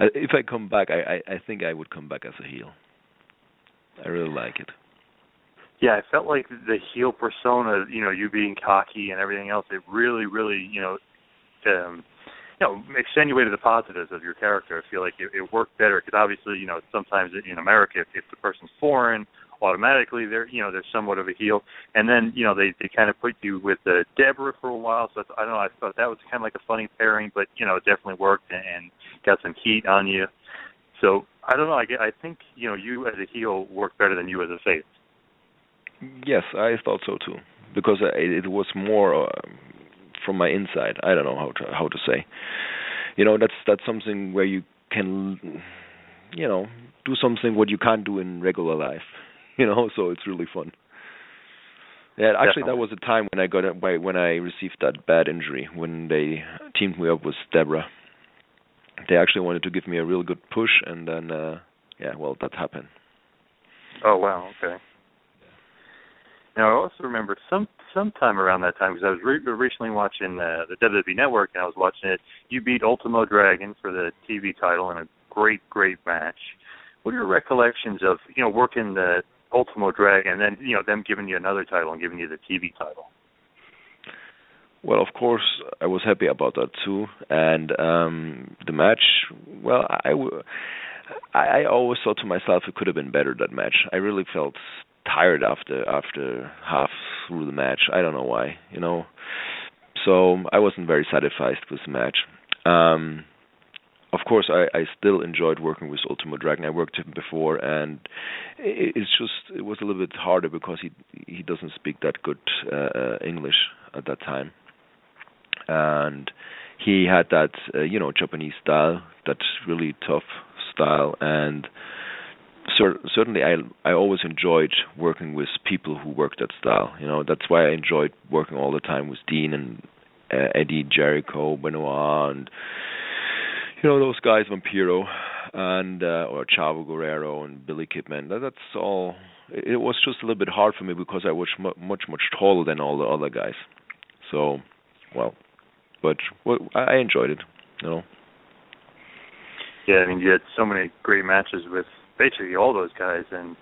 If i come back I, I i think i would come back as a heel. I really like it. Yeah, I felt like the heel persona, you know, you being cocky and everything else, it really, really, you know, um, you know, accentuated the positives of your character. I feel like it, it worked better because obviously, you know, sometimes in America, if, if the person's foreign, automatically they're, you know, they're somewhat of a heel. And then, you know, they they kind of put you with uh, Debra for a while. So I don't know. I thought that was kind of like a funny pairing, but you know, it definitely worked and, and got some heat on you. So I don't know. I, I think you know you as a heel worked better than you as a face. yes i thought so too because uh, it, it was more uh, from my inside. I don't know how to how to say. You know that's that's something where you can you know do something what you can't do in regular life. *laughs* You know so it's really fun. Yeah actually that was a time when i got when i received that bad injury when they teamed me up with debra. They actually wanted to give me a real good push and then uh yeah well that happened. Oh wow, okay. Now I also remember some sometime around that time because I was re- recently watching uh, the WWE Network and I was watching it. You beat Ultimo Dragon for the TV title in a great, great match. What are your recollections of you know working the Ultimo Dragon and then you know them giving you another title and giving you the TV title? Well, of course, I was happy about that too. And um the match, well, I, w- I I always thought to myself it could have been better that match. I really felt tired after after half through the match. I don't know why, you know. So I wasn't very satisfied with the match. Um of course, I, I still enjoyed working with Ultimo Dragon. I worked with him before, and it, it's just it was a little bit harder because he he doesn't speak that good uh, uh, English at that time, and he had that uh, you know Japanese style, that really tough style, and cer- certainly I I always enjoyed working with people who work that style. You know that's why I enjoyed working all the time with Dean and uh, Eddie Jericho, Benoit, and you know those guys, Vampiro, and uh, or Chavo Guerrero and Billy Kidman. That, that's all. It, it was just a little bit hard for me because I was mu- much much taller than all the other guys. So, well, but well, I I enjoyed it. You know. Yeah, I mean you had so many great matches with basically all those guys and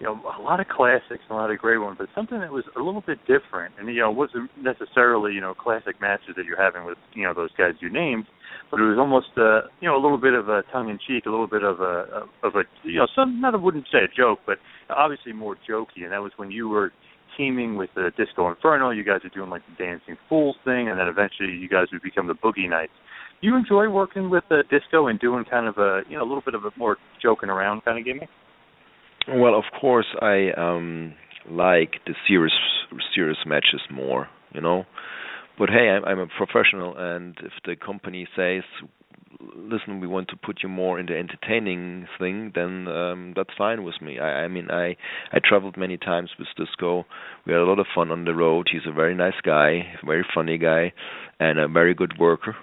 you know, a lot of classics, a lot of great ones, but something that was a little bit different. And you know, wasn't necessarily you know classic matches that you're having with you know those guys you named, but it was almost uh, you know a little bit of a tongue in cheek, a little bit of a of a you know some not I wouldn't say a joke, but obviously more jokey. And that was when you were teaming with the Disco Inferno. You guys are doing like the Dancing Fools thing, and then eventually you guys would become the Boogie Knights. You enjoy working with uh, Disco and doing kind of a you know a little bit of a more joking around kind of gimmick. Well, of course, I um like the serious serious matches more, you know. But hey, I'm, I'm a professional, and if the company says, "Listen, we want to put you more in the entertaining thing," then um, that's fine with me. I, I mean, I I traveled many times with Disco. We had a lot of fun on the road. He's a very nice guy, very funny guy, and a very good worker.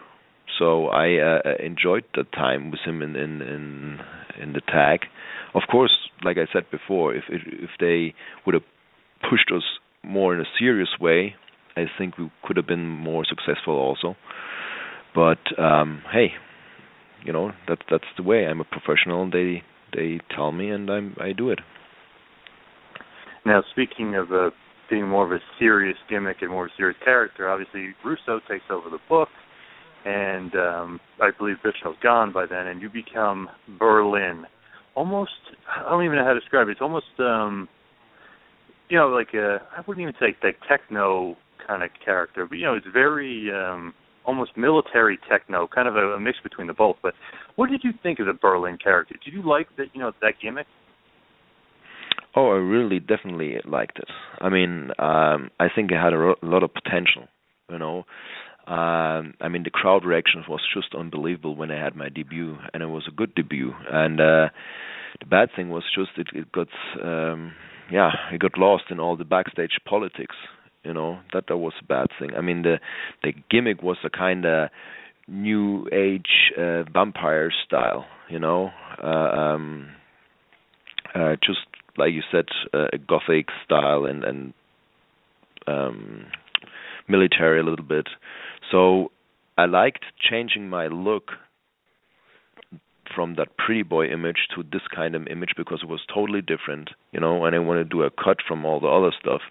So I uh, enjoyed the time with him in in in, in the tag. Of course, like I said before, if if, they would have pushed us more in a serious way, I think we could have been more successful also. But um, hey, you know that's that's the way. I'm a professional. They they tell me, and I'm I do it. Now, speaking of uh, being more of a serious gimmick and more of a serious character, obviously Russo takes over the book, and um, I believe Bischoff's gone by then, and you become Berlin. Almost, I don't even know how to describe it. It's almost, um, you know, like a, I wouldn't even say like techno kind of character, but you know, it's very um, almost military techno, kind of a, a mix between the both. But what did you think of the Berlin character? Did you like that? You know, that gimmick? Oh, I really definitely liked it. I mean, um, I think it had a ro- lot of potential. You know, um, I mean, the crowd reaction was just unbelievable when I had my debut, and it was a good debut. And uh, the bad thing was just it, it got, um, yeah, it got lost in all the backstage politics. You know, that that was a bad thing. I mean, the the gimmick was a kind of new age uh, vampire style. You know, uh, um, uh, just like you said, uh, a gothic style and and um, military a little bit. So I liked changing my look from that pretty boy image to this kind of image because it was totally different, you know, and I wanted to do a cut from all the other stuff.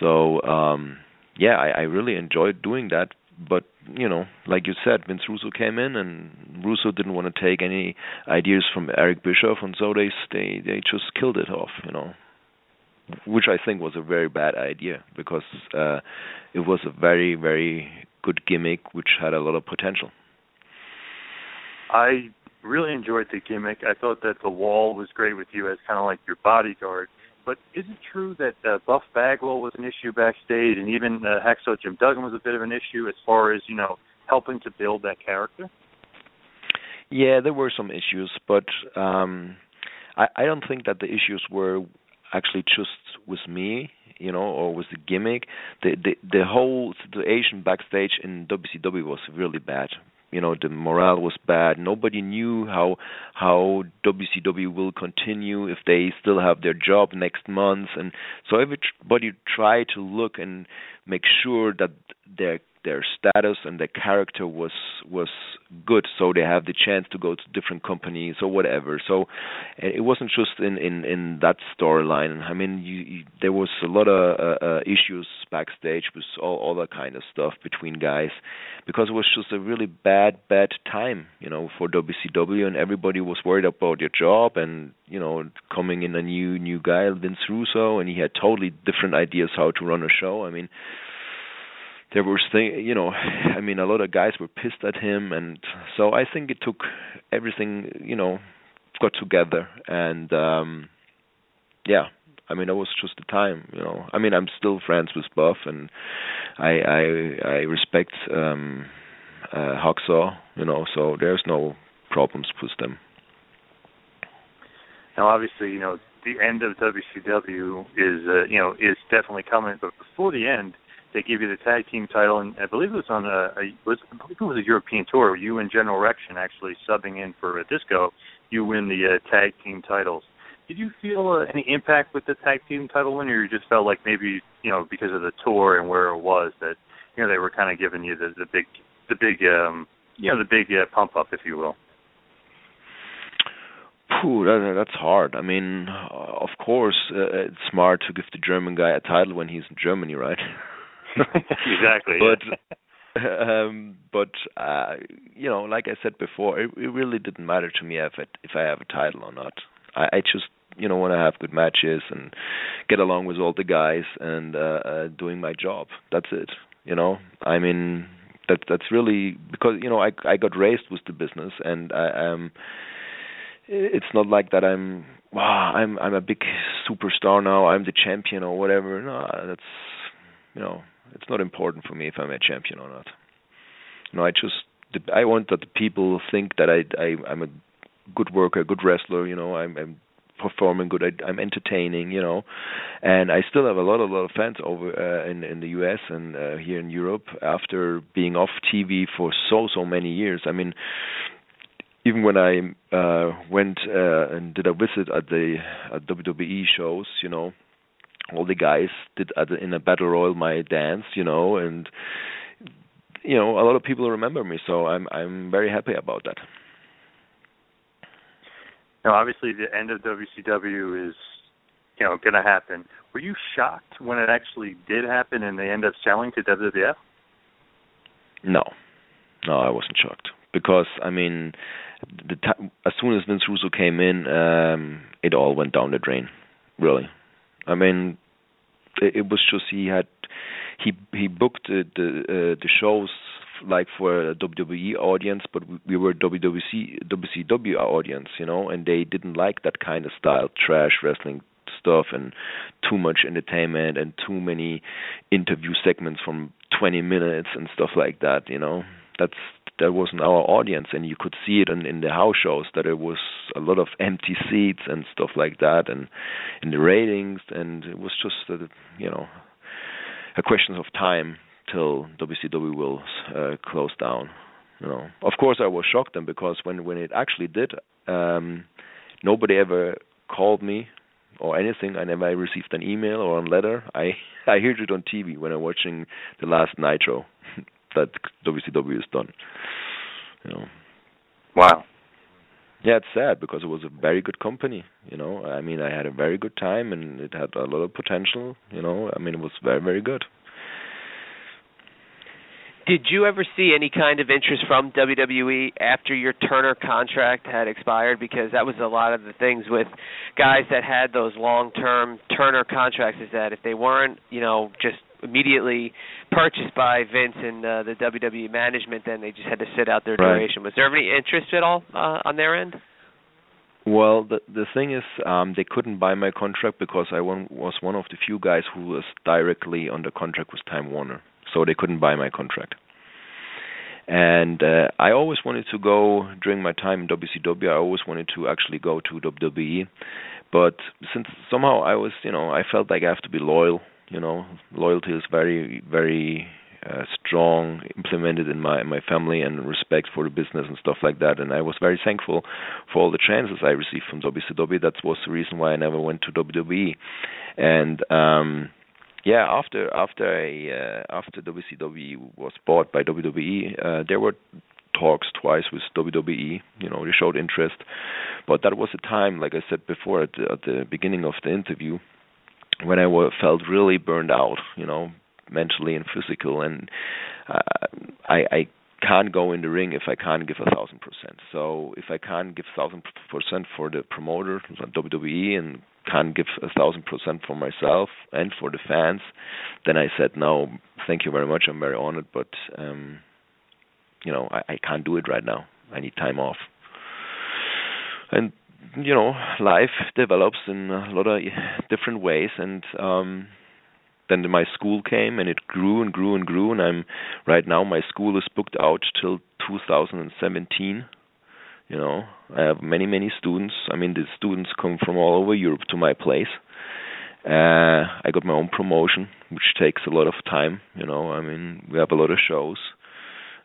So um yeah, I, I really enjoyed doing that. But you know, like you said, Vince Russo came in, and Russo didn't want to take any ideas from Eric Bischoff, and so they they they just killed it off, you know, which I think was a very bad idea because uh, it was a very very good gimmick which had a lot of potential. I really enjoyed the gimmick. I thought that the wall was great with you as kind of like your bodyguard. But is it true that uh, Buff Bagwell was an issue backstage, and even uh, Hacksaw Jim Duggan was a bit of an issue as far as you know helping to build that character? Yeah, there were some issues, but um I, I don't think that the issues were actually just with me, you know, or with the gimmick. The the the whole situation backstage in WCW was really bad. You know, the morale was bad. Nobody knew how how WCW will continue if they still have their job next month, and so everybody tried to look and make sure that their their status and their character was was good so they have the chance to go to different companies or whatever. So it wasn't just in in in that storyline. I mean you, you, there was a lot of uh, uh, issues backstage with all all that kind of stuff between guys because it was just a really bad bad time you know for WCW and everybody was worried about their job and you know coming in a new new guy Vince Russo and he had totally different ideas how to run a show. I mean there were thing you know *sighs* i mean a lot of guys were pissed at him and so i think it took everything you know got together and um yeah i mean it was just the time you know. I mean i'm still friends with buff and i i i respect um uh hacksaw you know so there's no problems with them. Now obviously you know the end of WCW is uh, you know is definitely coming but before the end they give you the tag team title, and I believe it was on a, a was I believe it was a European tour. You and General Rection actually subbing in for a disco. You win the uh, tag team titles. Did you feel uh, any impact with the tag team title win, or you just felt like maybe you know because of the tour and where it was that you know they were kind of giving you the, the big the big um you know the big uh, pump up, if you will. Phew, that, that's hard. I mean, of course, uh, it's smart to give the German guy a title when he's in Germany, right? *laughs* *laughs* exactly. but *laughs* um but uh you know like i said before it, it really didn't matter to me if it, if i have a title or not. I i just you know want to have good matches and get along with all the guys and uh, uh doing my job. That's it you know? I mean that that's really because you know i i got raised with the business and i um it's not like that i'm wow i'm i'm a big superstar now i'm the champion or whatever. No that's you know it's not important for me if i'm a champion or not you know i just I want that the people think that I, I I'm a good worker, a good wrestler. You know, I'm, I'm performing good. I, I'm entertaining. You know, and I still have a lot, a lot of fans over uh, in in the U.S. and uh, here in Europe after being off TV for so so many years. I mean. Even when I uh, went uh, and did a visit at the at WWE shows, you know, all the guys did in a battle royal my dance, you know, and you know, a lot of people remember me, so I'm I'm very happy about that. Now, obviously, the end of WCW is, you know, going to happen. Were you shocked when it actually did happen and they end up selling to WWF? No, no, I wasn't shocked because I mean, the t- as soon as Vince Russo came in, um, it all went down the drain. Really, I mean, it, it was just he had he he booked the the, uh, the shows like for a WWE audience, but we were WWC WCW audience, you know, and they didn't like that kind of style, trash wrestling stuff, and too much entertainment and too many interview segments from 20 minutes and stuff like that, you know. That's that wasn't our audience, and you could see it in, in the house shows that it was a lot of empty seats and stuff like that, and in the ratings, and it was just a, you know a question of time till WCW will uh, close down. You know, of course, I was shocked then because when when it actually did, um, nobody ever called me or anything. I never received an email or a letter. I *laughs* I heard it on TV when I'm watching the last Nitro *laughs* that WCW is done. You know. Wow. Yeah, it's sad because it was a very good company. You know, I mean, I had a very good time and it had a lot of potential. You know, I mean, it was very, very good. Did you ever see any kind of interest from WWE after your Turner contract had expired? Because that was a lot of the things with guys that had those long-term Turner contracts is that if they weren't, you know, just immediately purchased by Vince and uh, the WWE management, then they just had to sit out their right. duration. Was there any interest at all uh, on their end? Well, the the thing is, um, they couldn't buy my contract because I won, was one of the few guys who was directly under contract with Time Warner, so they couldn't buy my contract. And uh, I always wanted to go during my time in WCW. I always wanted to actually go to WWE, but since somehow I was, you know, I felt like I have to be loyal you know loyalty is very very uh, strong implemented in my my family and respect for the business and stuff like that. And I was very thankful for all the chances I received from WCW that was the reason why I never went to WWE and um yeah after after I uh, after WCW was bought by WWE uh, there were talks twice with WWE you know they showed interest. But that was a time like I said before at the, at the beginning of the interview when I felt really burned out, you know, mentally and physical, and uh, I, I can't go in the ring if I can't give a thousand percent. So if I can't give thousand percent for the promoter, WWE, and can't give a thousand percent for myself and for the fans, then I said no, thank you very much. I'm very honored, but um, you know I, I can't do it right now. I need time off. And you know life develops in a lot of different ways and um then my school came and it grew and grew and grew and I'm right now my school is booked out till 2017 you know. I have many many students. I mean the students come from all over Europe to my place. Uh I got my own promotion which takes a lot of time you know. I mean we have a lot of shows.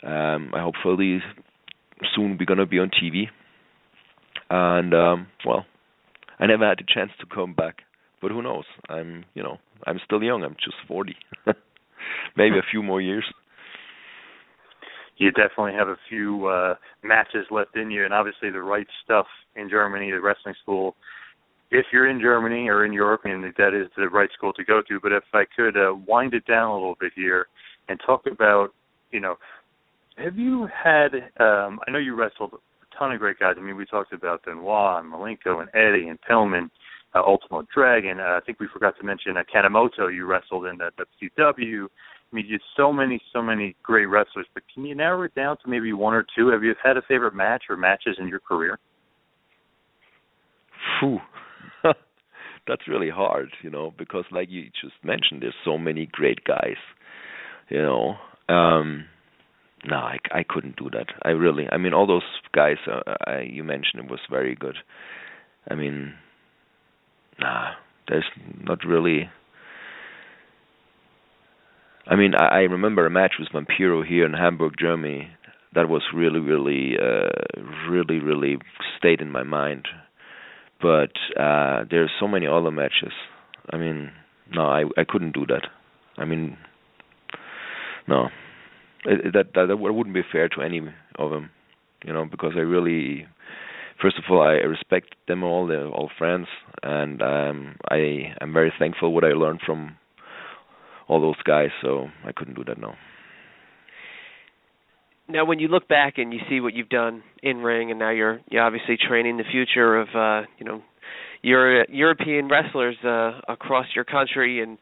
Um I hopefully soon we're going to be on TV and um well I never had the chance to come back. But who knows? I'm you know I'm still young. I'm just 40 *laughs* maybe a few more years. You definitely have a few uh matches left in you. And obviously the Wright Stuff in Germany the wrestling school if you're in Germany or in Europe and that is the right school to go to. But if I could uh, wind it down a little bit here and talk about you know have you had um I know you wrestled ton of great guys. I mean, we talked about Benoit and Malenko and Eddie and Pillman. uh, Ultimo Dragon. Uh, I think we forgot to mention uh, Kanemoto. You wrestled in the WCW. I mean, just so many, so many great wrestlers. But can you narrow it down to maybe one or two? Have you had a favorite match or matches in your career? Phew. *laughs* That's really hard, you know, because like you just mentioned, there's so many great guys, you know. Um no, I, I couldn't do that. I really, I mean, all those guys uh, I, you mentioned was very good. I mean, nah, there's not really. I mean, I, I remember a match with Vampiro here in Hamburg, Germany. That was really, really, uh, really, really stayed in my mind. But uh there's so many other matches. I mean, no, I I couldn't do that. I mean, no that, that that wouldn't be fair to any of them, you know, because I really, first of all, I respect them all. They're all friends, and um, I am very thankful what I learned from all those guys. So I couldn't do that now. Now, when you look back and you see what you've done in ring, and now you're you're obviously training the future of uh, you know your European wrestlers uh, across your country and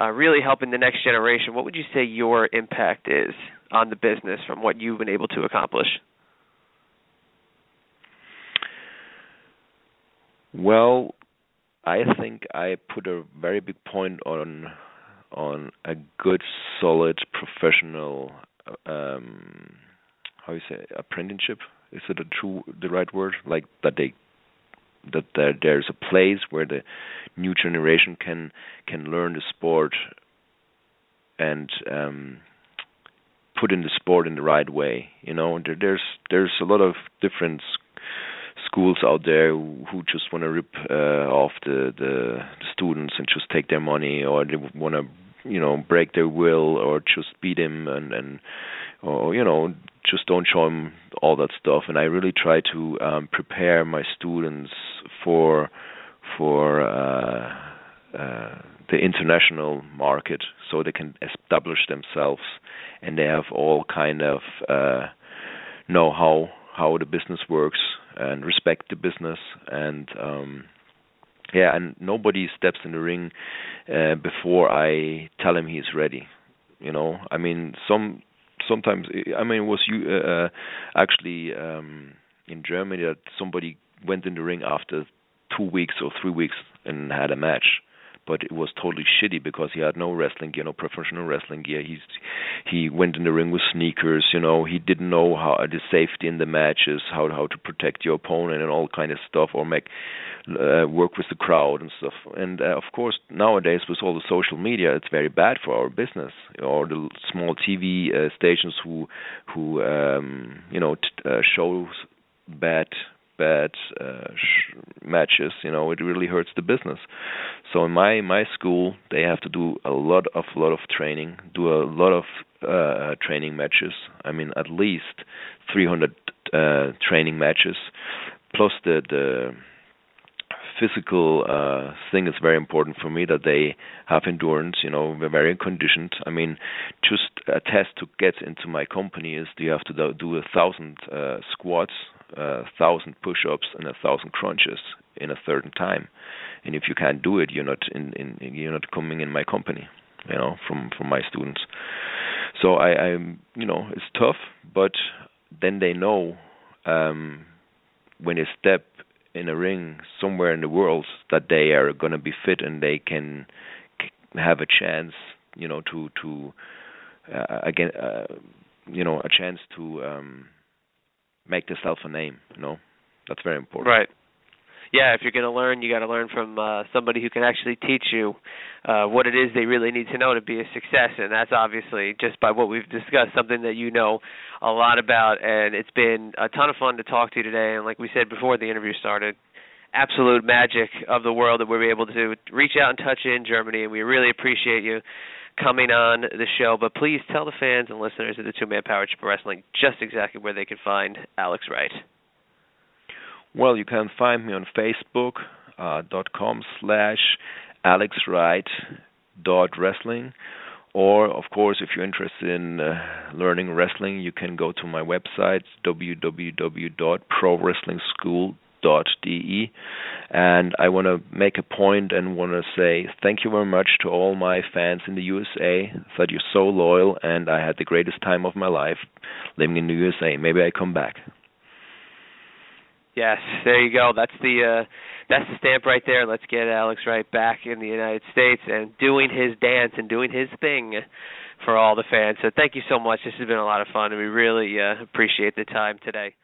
uh, really helping the next generation. What would you say your impact is on the business from what you've been able to accomplish? Well, I think I put a very big point on on a good, solid, professional, um, how you say, apprenticeship. Is it a true, the right word? Like that they that there, there's a place where the new generation can can learn the sport and um, put in the sport in the right way. You know, there, there's there's a lot of different schools out there who, just want to rip uh, off the, the the students and just take their money, or they want to you know break their will, or just beat them and and or you know just don't show them all that stuff. And I really try to um, prepare my students for for uh, uh, the international market, so they can establish themselves, and they have all kind of uh, know how how the business works and respect the business and um, yeah, and nobody steps in the ring uh, before I tell him he's ready. You know, I mean, some sometimes I mean was you uh, actually um, in Germany that somebody went in the ring after two weeks or three weeks and had a match but it was totally shitty because he had no wrestling gear, no professional wrestling gear. He's he went in the ring with sneakers, you know. He didn't know how the safety in the matches, how how to protect your opponent and all kind of stuff, or make uh, work with the crowd and stuff. And uh, of course, nowadays with all the social media, it's very bad for our business. Or the small TV uh, stations who who um, you know t- uh, show bad bad uh, sh- matches, you know, it really hurts the business. So in my my school, they have to do a lot of lot of training, do a lot of uh, training matches. I mean, at least 300 uh, training matches, plus the the physical uh thing is very important for me that they have endurance you know they're very conditioned i mean just a test to get into my company is do you have to do a thousand uh, squats a thousand push-ups and a thousand crunches in a certain time. And if you can't do it, you're not in, in you're not coming in my company. You know, from from my students. So I, I'm, you know, it's tough, but then they know um, when they step in a ring somewhere in the world that they are going to be fit and they can have a chance, you know, to to uh, again, uh, you know, a chance to um, make yourself a name. You know, that's very important. Right. Yeah, if you're going to learn, you got to learn from uh, somebody who can actually teach you uh, what it is they really need to know to be a success, and that's obviously just by what we've discussed, something that you know a lot about, and it's been a ton of fun to talk to you today. And like we said before the interview started, absolute magic of the world that we're able to reach out and touch in Germany, and we really appreciate you coming on the show. But please tell the fans and listeners of the Two Man Power Trip Wrestling just exactly where they can find Alex Wright. Well, you can find me on Facebook uh, dot com slash Alex Wright dot wrestling. Or, of course, if you're interested in uh, learning wrestling, you can go to my website www.prowrestlingschool.com De. And I want to make a point and want to say thank you very much to all my fans in the USA. That you're so loyal, and I had the greatest time of my life living in the USA. Maybe I come back. Yes, there you go. That's the uh, that's the stamp right there. Let's get Alex Wright back in the United States and doing his dance and doing his thing for all the fans. So thank you so much. This has been a lot of fun, and we really uh, appreciate the time today.